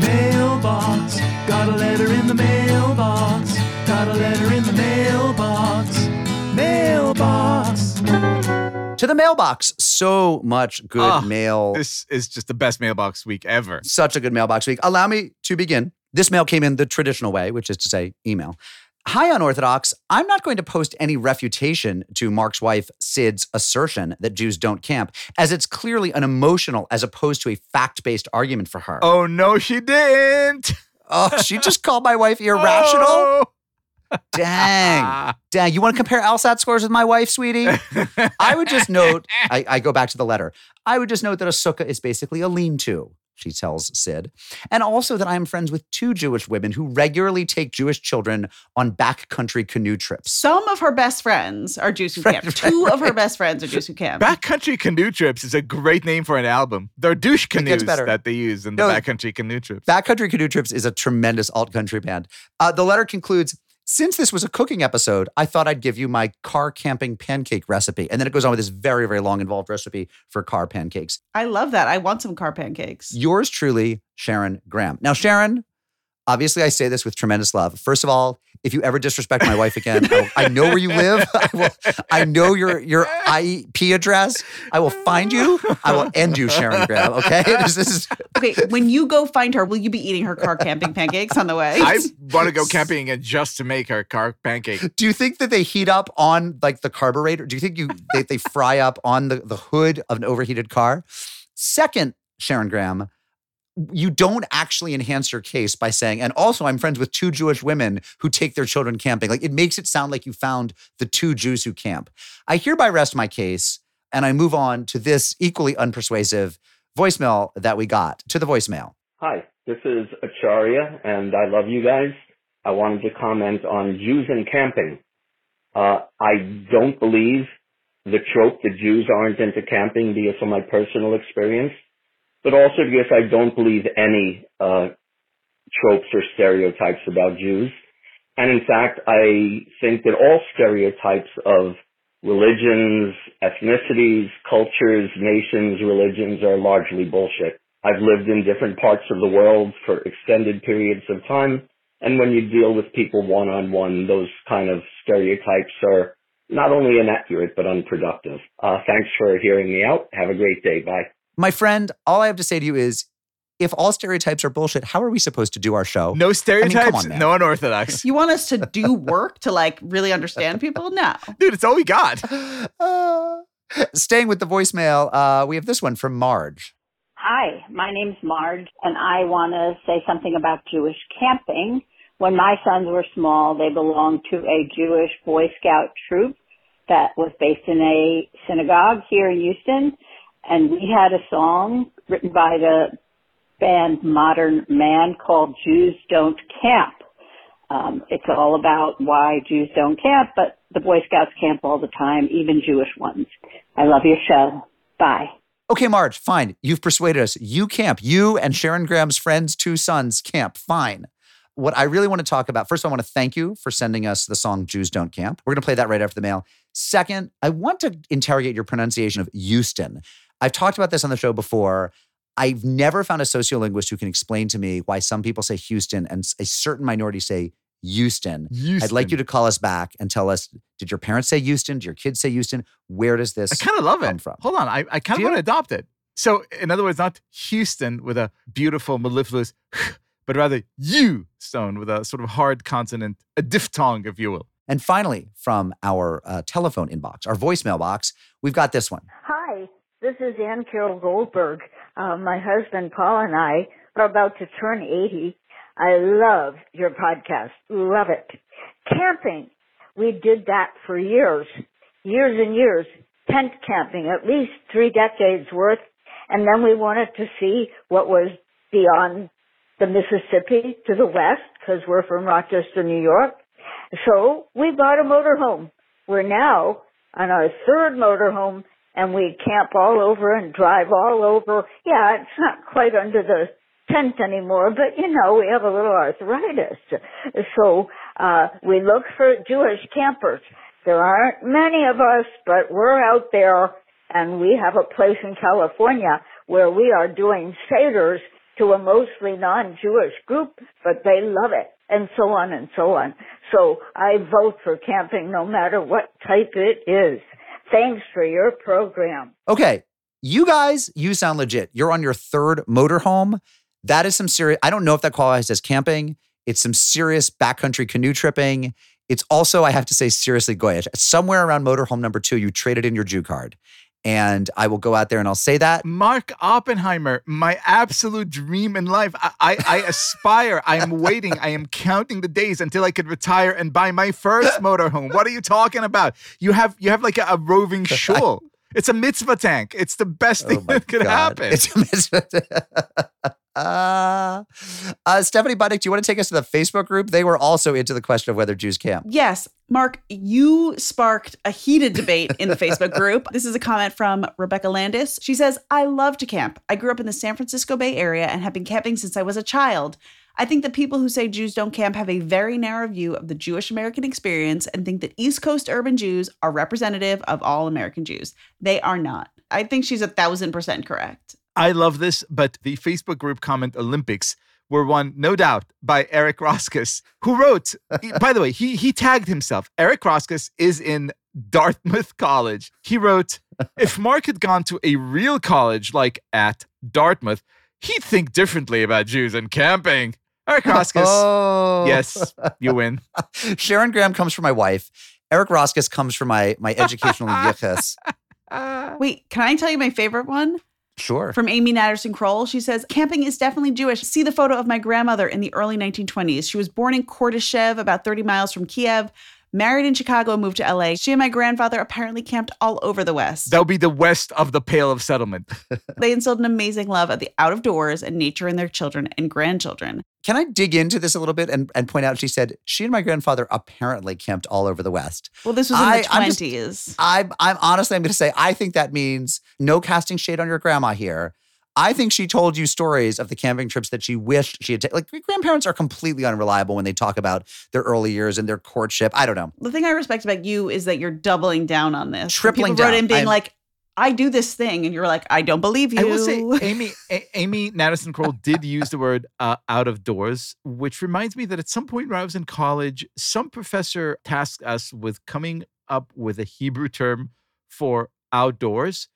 Mailbox, got a letter in the mailbox. Got a letter in the mailbox. Mailbox. To the mailbox. So much good Ah, mail. This is just the best mailbox week ever. Such a good mailbox week. Allow me to begin. This mail came in the traditional way, which is to say, email. Hi, Unorthodox. I'm not going to post any refutation to Mark's wife, Sid's assertion that Jews don't camp, as it's clearly an emotional as opposed to a fact based argument for her. Oh no, she didn't. Oh, she just called my wife oh. irrational? Oh. Dang. Dang. You want to compare LSAT scores with my wife, sweetie? I would just note, I, I go back to the letter. I would just note that a sukkah is basically a lean to, she tells Sid. And also that I am friends with two Jewish women who regularly take Jewish children on backcountry canoe trips. Some of her best friends are Jews who camp. Two of her best friends are Jews who camp. Backcountry canoe trips is a great name for an album. They're douche canoes that they use in the No. backcountry canoe trips. Backcountry Canoe Trips is a tremendous alt country band. Uh, the letter concludes Since this was a cooking episode, I thought I'd give you my car camping pancake recipe. And then it goes on with this very, very long, involved recipe for car pancakes. I love that. I want some car pancakes. Yours truly, Sharon Graham. Now, Sharon, obviously, I say this with tremendous love. First of all, if you ever disrespect my wife again, I, will- I know where you live. I, will, I know your your IP address. I will find you. I will end you, Sharon Graham. Okay, this is Okay, when you go find her, will you be eating her car camping pancakes on the way? I want to go camping again just to make our car pancake. Do you think that they heat up on like the carburetor? Do you think you they, they fry up on the, the hood of an overheated car? Second, Sharon Graham, you don't actually enhance your case by saying, and also I'm friends with two Jewish women who take their children camping. Like it makes it sound like you found the two Jews who camp. I hereby rest my case and I move on to this equally unpersuasive voicemail that we got to the voicemail. Hi, this is Acharya, and I love you guys. I wanted to comment on Jews and camping. Uh, I don't believe the trope that Jews aren't into camping because of my personal experience, but also because I don't believe any uh, tropes or stereotypes about Jews. And in fact, I think that all stereotypes of religions, ethnicities, cultures, nations, religions are largely bullshit. I've lived in different parts of the world for extended periods of time. And when you deal with people one on one, those kind of stereotypes are not only inaccurate, but unproductive. Uh, thanks for hearing me out. Have a great day. Bye. My friend, all I have to say to you is if all stereotypes are bullshit, how are we supposed to do our show? No stereotypes, on, man. no unorthodox. You want us to do work to like really understand people? No. Dude, it's all we got. Uh, staying with the voicemail, uh, we have this one from Marge. Hi, my name's Marge, and I want to say something about Jewish camping. When my sons were small, they belonged to a Jewish Boy Scout troop that was based in a synagogue here in Houston, and we had a song written by the band Modern Man called Jews Don't Camp. Um, it's all about why Jews don't camp, but the Boy Scouts camp all the time, even Jewish ones. I love your show. Bye. Okay, Marge, fine. You've persuaded us. You camp. You and Sharon Graham's friends' two sons camp. Fine. What I really want to talk about first, I want to thank you for sending us the song Jews Don't Camp. We're going to play that right after the mail. Second, I want to interrogate your pronunciation of Houston. I've talked about this on the show before. I've never found a sociolinguist who can explain to me why some people say Houston and a certain minority say Houston. I'd like you to call us back and tell us did your parents say Houston? Did your kids say Houston? Where does this I kind of love come it. from? Hold on, I, I kind of want to adopt it. So, in other words, not Houston with a beautiful mellifluous, but rather you stone with a sort of hard consonant, a diphthong, if you will. And finally, from our uh, telephone inbox, our voicemail box, we've got this one. Hi, this is Ann Carol Goldberg. Uh, my husband Paul and I are about to turn 80. I love your podcast. Love it. Camping. We did that for years, years and years. Tent camping, at least three decades worth. And then we wanted to see what was beyond the Mississippi to the west because we're from Rochester, New York. So we bought a motorhome. We're now on our third motorhome and we camp all over and drive all over. Yeah, it's not quite under the tent anymore, but you know, we have a little arthritis. So, uh, we look for Jewish campers. There aren't many of us, but we're out there and we have a place in California where we are doing seders to a mostly non-Jewish group, but they love it and so on and so on. So I vote for camping no matter what type it is. Thanks for your program. Okay. You guys, you sound legit. You're on your third motorhome. That is some serious, I don't know if that qualifies as camping. It's some serious backcountry canoe tripping. It's also, I have to say, seriously goyish. Somewhere around motorhome number two, you traded in your Jew card. And I will go out there and I'll say that. Mark Oppenheimer, my absolute dream in life. I, I, I aspire. I am waiting. I am counting the days until I could retire and buy my first motorhome. What are you talking about? You have you have like a, a roving shul. It's a mitzvah tank. It's the best oh thing that could Oh God. happen. It's a mitzvah. uh, uh, Stephanie Butnick, do you want to take us to the Facebook group? They were also into the question of whether Jews camp. Yes, Mark, you sparked a heated debate in the Facebook group. This is a comment from Rebecca Landis. She says, I love to camp. I grew up in the San Francisco Bay Area and have been camping since I was a child. I think that people who say Jews don't camp have a very narrow view of the Jewish American experience and think that East Coast urban Jews are representative of all American Jews. They are not. I think she's a thousand percent correct. I love this, but the Facebook group comment Olympics were won, no doubt, by Eric Roskus, who wrote, by the way, he, he tagged himself. Eric Roskus is in Dartmouth College. He wrote, if Mark had gone to a real college like at Dartmouth, he'd think differently about Jews and camping. Eric oh. Roskus, Oh. yes, you win. Sharon Graham comes from my wife. Eric Roskus comes from my my educational yichus. Wait, can I tell you my favorite one? Sure. From Amy Natterson Kroll. She says, Camping is definitely Jewish. See the photo of my grandmother in the early 1920s. She was born in Kordyshev, about 30 miles from Kiev, married in Chicago, moved to LA. She and my grandfather apparently camped all over the West. That'll be the west of the Pale of Settlement. They instilled an amazing love of the out of doors and nature in their children and grandchildren. Can I dig into this a little bit and, and point out? She said she and my grandfather apparently camped all over the West. Well, this was in I- the I'm just- 20s. I'm, I'm honestly, I'm going to say, I think that means no casting shade on your grandma here. I think she told you stories of the camping trips that she wished she had taken. Like, grandparents are completely unreliable when they talk about their early years and their courtship. I don't know. the thing I respect about you is that you're doubling down on this. Tripling People wrote down. in being I'm- like, I do this thing. And you're like, I don't believe you. I will say, Amy A- Amy Madison Kroll did use the word uh, out of doors, which reminds me that at some point when I was in college, some professor tasked us with coming up with a Hebrew term for outdoors,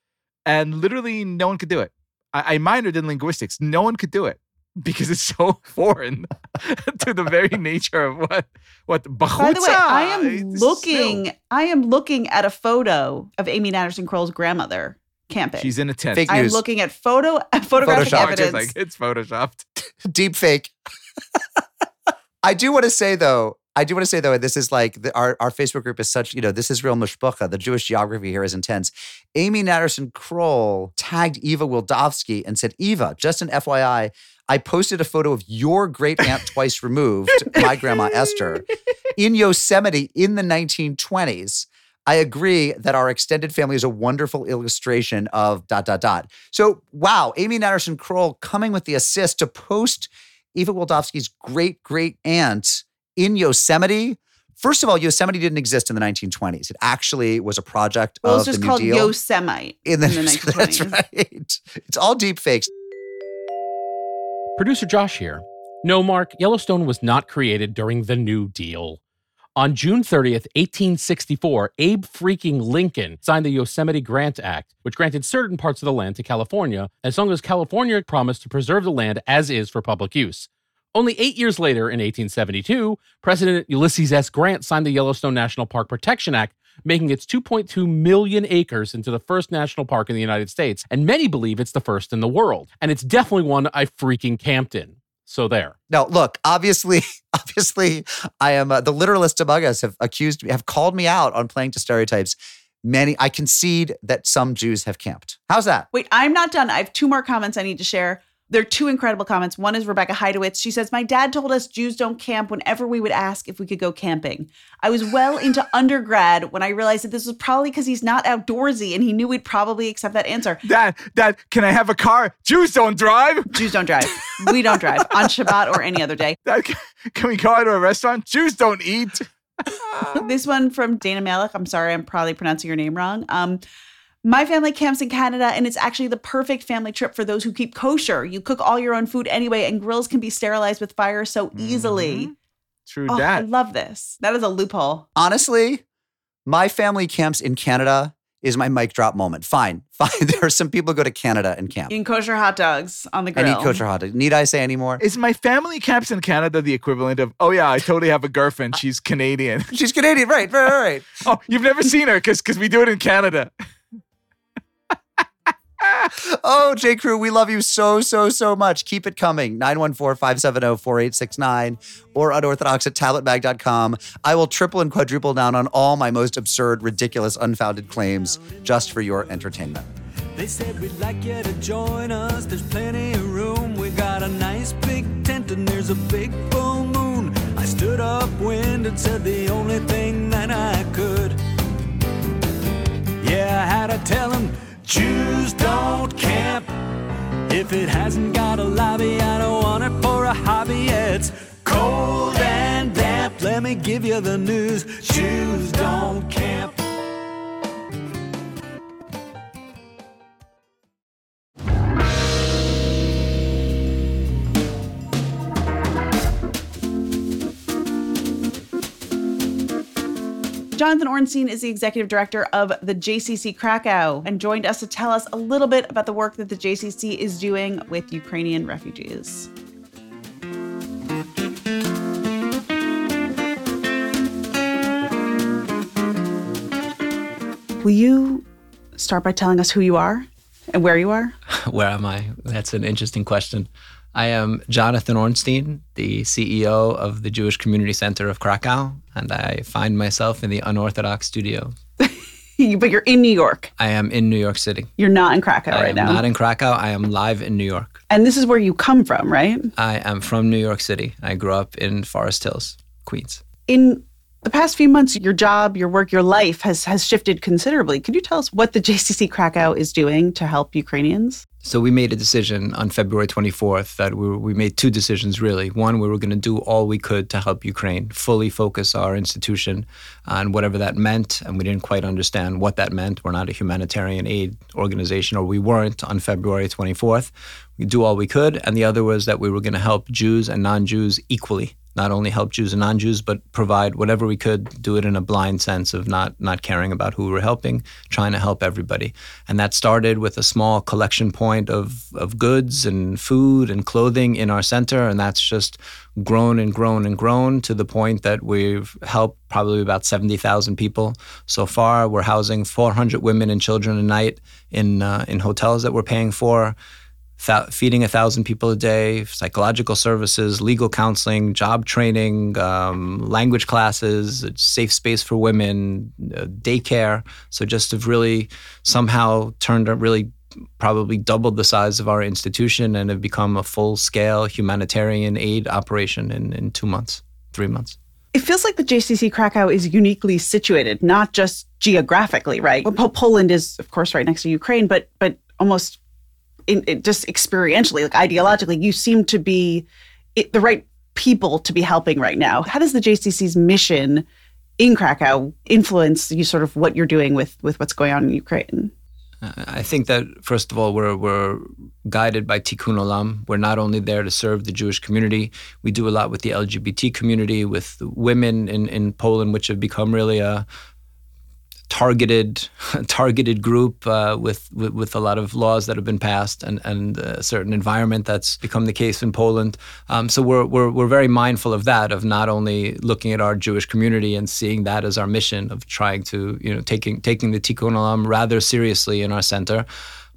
and literally no one could do it. I, I minored in linguistics. No one could do it because it's so foreign to the very nature of what what By the way, I am bachutza is looking. I am looking at a photo of Amy Natterson Kroll's grandmother camping. She's in a tent. Fake I'm news. looking at photo photographic Photoshopped. It's like it's photoshopped. deep fake. I do want to say though, I do want to say though, this is like the, our our Facebook group is such, you know, this is real mishpacha. The Jewish geography here is intense. Amy Natterson Kroll tagged Eva Wildovsky and said, Eva, just an FYI, I posted a photo of your great aunt twice removed, my grandma Esther, in Yosemite in the 1920s. I agree that our extended family is a wonderful illustration of dot dot dot. So wow, Amy Natterson Kroll coming with the assist to post Eva Wildovsky's great great aunt in Yosemite. First of all, Yosemite didn't exist in the 1920s. It actually was a project well, of it's just the New called Deal. Yosemite in the, in the 1920s. That's right. It's all deep fakes. Producer Josh here. No, Mark, Yellowstone was not created during the New Deal. On June 30th, 1864, Abe freaking Lincoln signed the Yosemite Grant Act, which granted certain parts of the land to California as long as California promised to preserve the land as is for public use. Only eight years later, in 1872, President Ulysses S. Grant signed the Yellowstone National Park Protection Act, making its 2.2 million acres into the first national park in the United States. And many believe it's the first in the world. And it's definitely one I freaking camped in. So there. Now, look, obviously, obviously, I am uh, the literalist among us have accused me, have called me out on playing to stereotypes. many, I concede that some Jews have camped. How's that? Wait, I'm not done. I have two more comments I need to share. There are two incredible comments. One is Rebecca Heidowitz. She says, My dad told us Jews don't camp whenever we would ask if we could go camping. I was well into undergrad when I realized that this was probably because he's not outdoorsy and he knew we'd probably accept that answer. Dad, Dad, can I have a car? Jews don't drive. Jews don't drive. We don't drive on Shabbat or any other day. Can we go out to a restaurant? Jews don't eat. this one from Dana Malik. I'm sorry, I'm probably pronouncing your name wrong. Um, my family camps in Canada, and it's actually the perfect family trip for those who keep kosher. You cook all your own food anyway, and grills can be sterilized with fire so easily. Mm-hmm. True Oh, I love this. That is a loophole. Honestly, my family camps in Canada is my mic drop moment. Fine, fine. There are some people who go to Canada and camp. Eating kosher hot dogs on the I grill. need kosher hot dogs. Need I say any more? Is my family camps in Canada the equivalent of, oh yeah, I totally have a girlfriend. She's Canadian. She's Canadian, right, right, right, right. oh, you've never seen her because we do it in Canada. oh, J. Crew, we love you so, so, so much. Keep it coming. 914-570-4869 or unorthodox at tabletmag.com. I will triple and quadruple down on all my most absurd, ridiculous, unfounded claims just for your entertainment. They said we'd like you to join us. There's plenty of room. We got a nice big tent and there's a big full moon. I stood and said the only thing that I could. Yeah, I had to tell them Jews don't camp. If it hasn't got a lobby, I don't want it for a hobby. It's cold and damp. Let me give you the news Jews don't camp. Jonathan Ornstein is the executive director of the JCC Krakow and joined us to tell us a little bit about the work that the JCC is doing with Ukrainian refugees. Will you start by telling us who you are and where you are? Where am I? That's an interesting question. I am Jonathan Ornstein, the CEO of the Jewish Community Center of Krakow, and I find myself in the unorthodox studio. but you're in New York. I am in New York City. You're not in Krakow I right am now. not in Krakow. I am live in New York. and this is where you come from, right? I am from New York City. I grew up in Forest Hills, Queens. in the past few months, your job, your work, your life has has shifted considerably. Could you tell us what the JCC Krakow is doing to help Ukrainians? So we made a decision on February 24th that we, we made two decisions really. One, we were going to do all we could to help Ukraine, fully focus our institution on whatever that meant, and we didn't quite understand what that meant. We're not a humanitarian aid organization, or we weren't on February 24th. We do all we could, and the other was that we were going to help Jews and non-Jews equally. Not only help Jews and non-Jews, but provide whatever we could. Do it in a blind sense of not not caring about who we were helping, trying to help everybody. And that started with a small collection point of of goods and food and clothing in our center, and that's just grown and grown and grown to the point that we've helped probably about seventy thousand people so far. We're housing four hundred women and children a night in uh, in hotels that we're paying for thou- feeding a thousand people a day, psychological services, legal counseling, job training, um, language classes, safe space for women, uh, daycare. So just have really somehow turned really probably doubled the size of our institution and have become a full scale humanitarian aid operation in, in two months, three months. It feels like the JCC Krakow is uniquely situated, not just geographically, right? Po- Poland is, of course, right next to Ukraine, but but almost in, it just experientially, like ideologically, you seem to be it, the right people to be helping right now. How does the JCC's mission in Krakow influence you sort of what you're doing with with what's going on in Ukraine? Uh, I think that first of all, we're we're guided by Tikkun Olam. We're not only there to serve the Jewish community. We do a lot with the LGBT community, with women in in Poland, which have become really a targeted targeted group uh, with, with with a lot of laws that have been passed and and a certain environment that's become the case in Poland. Um, so we're we're we're very mindful of that of not only looking at our Jewish community and seeing that as our mission of trying to you know taking taking the Tikkun Olam rather seriously in our center.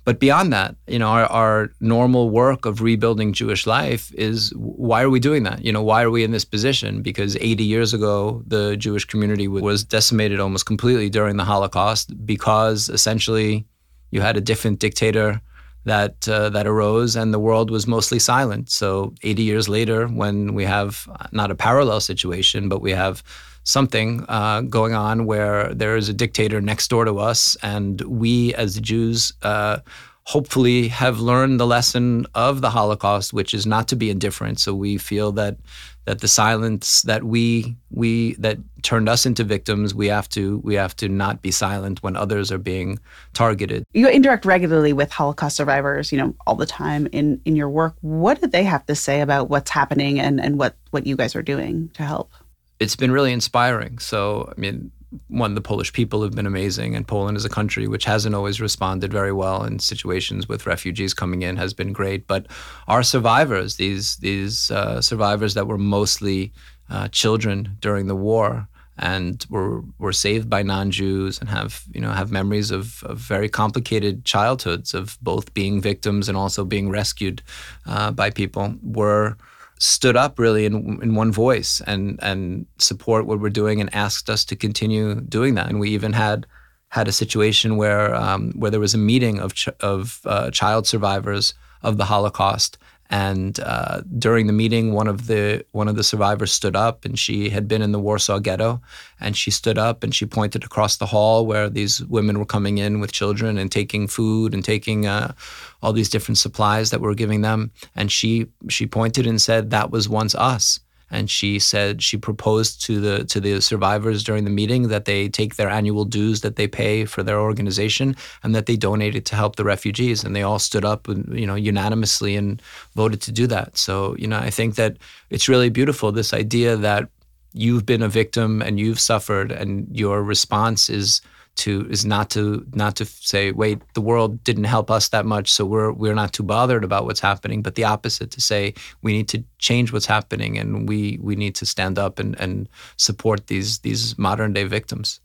But beyond that, you know, our, our normal work of rebuilding Jewish life is why are we doing that? You know, why are we in this position? Because 80 years ago, the Jewish community was decimated almost completely during the Holocaust because essentially you had a different dictator that uh, that arose, and the world was mostly silent. So 80 years later, when we have not a parallel situation, but we have something uh, going on where there is a dictator next door to us, and we as Jews. Uh, hopefully have learned the lesson of the Holocaust, which is not to be indifferent. So we feel that that the silence that we we that turned us into victims, we have to we have to not be silent when others are being targeted. You interact regularly with Holocaust survivors, you know, all the time in in your work. What did they have to say about what's happening and and what what you guys are doing to help? It's been really inspiring. So, I mean, one, the Polish people have been amazing, and Poland as a country, which hasn't always responded very well in situations with refugees coming in, has been great. But our survivors, these these uh, survivors that were mostly uh, children during the war, and were were saved by non-Jews and have you know have memories of, of very complicated childhoods of both being victims and also being rescued uh, by people, were stood up really in, in one voice and and support what we're doing and asked us to continue doing that. And we even had had a situation where um, where there was a meeting of ch- of uh, child survivors of the Holocaust. And uh, during the meeting, one of the one of the survivors stood up, and she had been in the Warsaw Ghetto, and she stood up and she pointed across the hall where these women were coming in with children and taking food and taking uh, all these different supplies that we're giving them, and she she pointed and said that was once us and she said she proposed to the to the survivors during the meeting that they take their annual dues that they pay for their organization and that they donate it to help the refugees. And they all stood up and you know unanimously and voted to do that. So you know i think that it's really beautiful this idea that you've been a victim and you've suffered and your response is to is not to not to say wait the world didn't help us that much so we're we're not too bothered about what's happening but the opposite to say we need to change what's happening and we we need to stand up and and support these these modern day victims.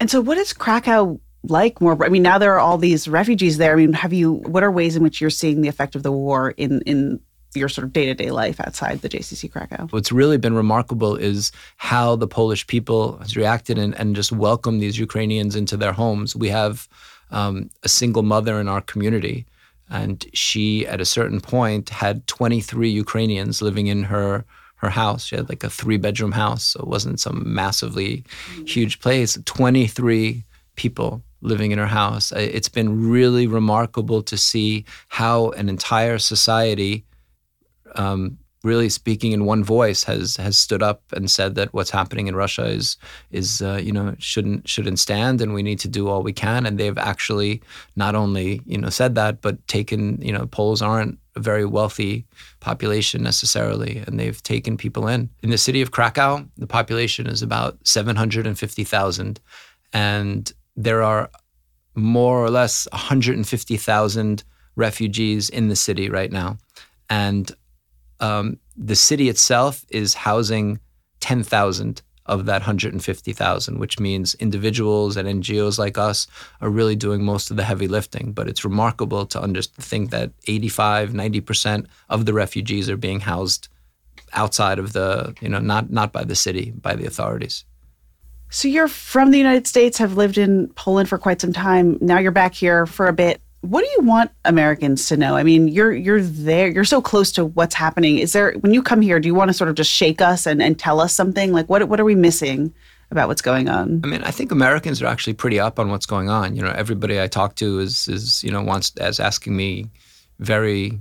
And so what is krakow like more i mean now there are all these refugees there i mean have you what are ways in which you're seeing the effect of the war in in your sort of day to day life outside the JCC Krakow. What's really been remarkable is how the Polish people has reacted and, and just welcomed these Ukrainians into their homes. We have um, a single mother in our community, and she, at a certain point, had 23 Ukrainians living in her her house. She had like a three bedroom house, so it wasn't some massively huge place. 23 people living in her house. It's been really remarkable to see how an entire society um, really speaking in one voice has has stood up and said that what's happening in Russia is is uh, you know shouldn't shouldn't stand and we need to do all we can. And they've actually not only you know said that but taken you know Poles aren't a very wealthy population necessarily and they've taken people in. In the city of Krakow the population is about 750,000 and there are more or less 150,000 refugees in the city right now. And um, the city itself is housing 10,000 of that 150,000, which means individuals and NGOs like us are really doing most of the heavy lifting. But it's remarkable to under- think that 85, 90% of the refugees are being housed outside of the, you know, not, not by the city, by the authorities. So you're from the United States, have lived in Poland for quite some time. Now you're back here for a bit what do you want Americans to know? I mean, you're you're there, you're so close to what's happening. Is there when you come here, do you want to sort of just shake us and, and tell us something? Like what what are we missing about what's going on? I mean, I think Americans are actually pretty up on what's going on. You know, everybody I talk to is is, you know, wants as asking me very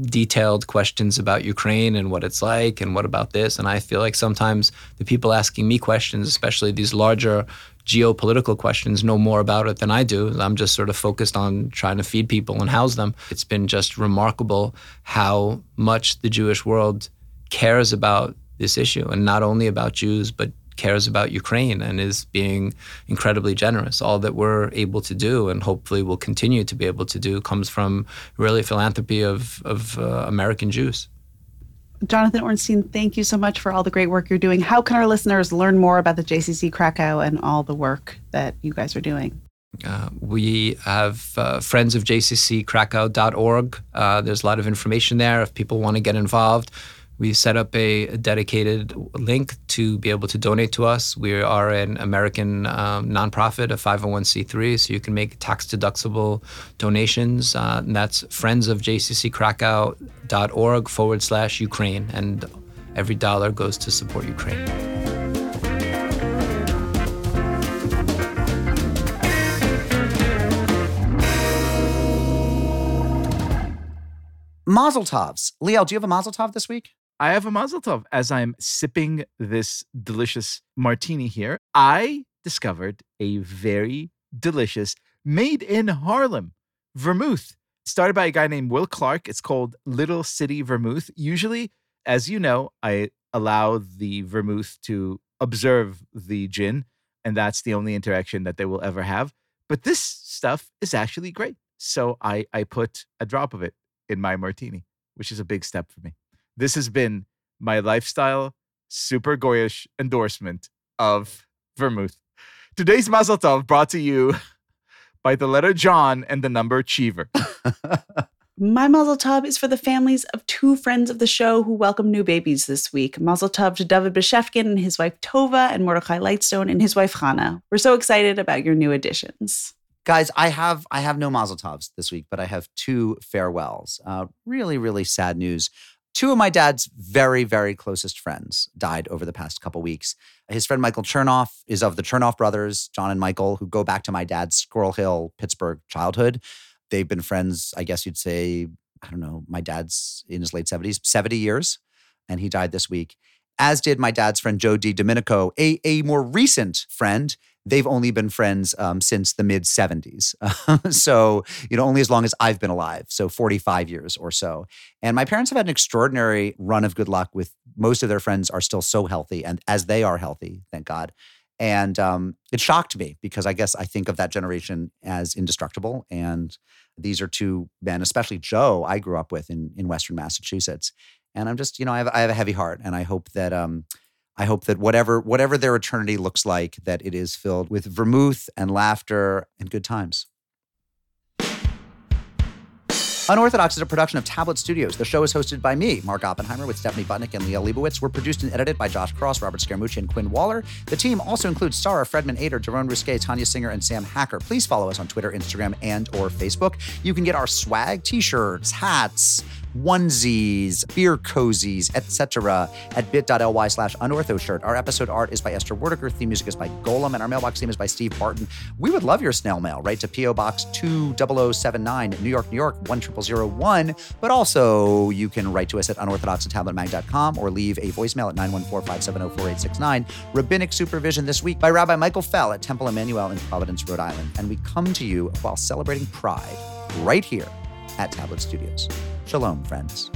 detailed questions about Ukraine and what it's like and what about this. And I feel like sometimes the people asking me questions, especially these larger geopolitical questions know more about it than I do. I'm just sort of focused on trying to feed people and house them. It's been just remarkable how much the Jewish world cares about this issue and not only about Jews, but cares about Ukraine and is being incredibly generous. All that we're able to do and hopefully will continue to be able to do comes from really philanthropy of, of uh, American Jews. Jonathan Ornstein, thank you so much for all the great work you're doing. How can our listeners learn more about the JCC Krakow and all the work that you guys are doing? Uh, we have uh, friends of jcckrakow.org. Uh, there's a lot of information there if people want to get involved. We set up a, a, dedicated link to be able to donate to us. We are an American um, nonprofit, a 501c3, so you can make tax deductible donations. Uh, and that's friendsofjcckrakow.org forward slash Ukraine. And every dollar goes to support Ukraine. Mazel tovs. Liel, do you have a mazel tov this week? I have a mazel tov as I'm sipping this delicious martini here. I discovered a very delicious, made in Harlem vermouth. Started by a guy named Will Clark. It's called Little City Vermouth. Usually, as you know, I allow the vermouth to observe the gin, and that's the only interaction that they will ever have. But this stuff is actually great. So I, I put a drop of it in my martini, which is a big step for me. This has been my lifestyle super goyish endorsement of vermouth. Today's Mazel Tov brought to you by the letter John and the number Cheever. My Mazel Tov is for the families of two friends of the show who welcome new babies this week. Mazel Tov to David Bashevkin and his wife Tova, and Mordechai Lightstone and his wife Hannah. We're so excited about your new additions. Guys, I have I have no Mazel Tovs this week, but I have two farewells. Uh, really, really sad news. Two of my dad's very, very closest friends died over the past couple weeks. His friend Michael Chernoff is of the Chernoff brothers, John and Michael, who go back to my dad's Squirrel Hill, Pittsburgh childhood. They've been friends, I guess you'd say, I don't know, my dad's in his late 70s, 70 years, and he died this week. As did my dad's friend Joe D. Domenico, a, a more recent friend they've only been friends um, since the mid 70s. so, you know, only as long as I've been alive. So, 45 years or so. And my parents have had an extraordinary run of good luck with most of their friends are still so healthy and as they are healthy, thank God. And um, it shocked me because I guess I think of that generation as indestructible. And these are two men, especially Joe, I grew up with in, in Western Massachusetts. And I'm just, you know, I have, I have a heavy heart. And I hope that, um, I hope that whatever whatever their eternity looks like, that it is filled with vermouth and laughter and good times. Unorthodox is a production of Tablet Studios. The show is hosted by me, Mark Oppenheimer, with Stephanie Butnick and Liel Leibovitz. We're produced and edited by Josh Cross, Robert Scaramuccia, and Quinn Waller. The team also includes Sarah Fredman Ader, Daron Ruske, Tanya Singer, and Sam Hacker. Please follow us on Twitter, Instagram, and or Facebook. You can get our swag, t-shirts, hats, onesies, beer cozies, etc. at bit.ly slash unorthoshirt. Our episode art is by Esther Werdiger. Theme music is by Golem, and our mailbox theme is by Steve Barton. We would love your snail mail, right? To P.O. Box 20079, New York, New York, 10001. But also, you can write to us at unorthodox at tabletmag.com or leave a voicemail at 914-570-4869. Rabbinic supervision this week by Rabbi Michael Fell at Temple Emanu-El in Providence, Rhode Island. And we come to you while celebrating Pride right here at Tablet Studios. Shalom, friends.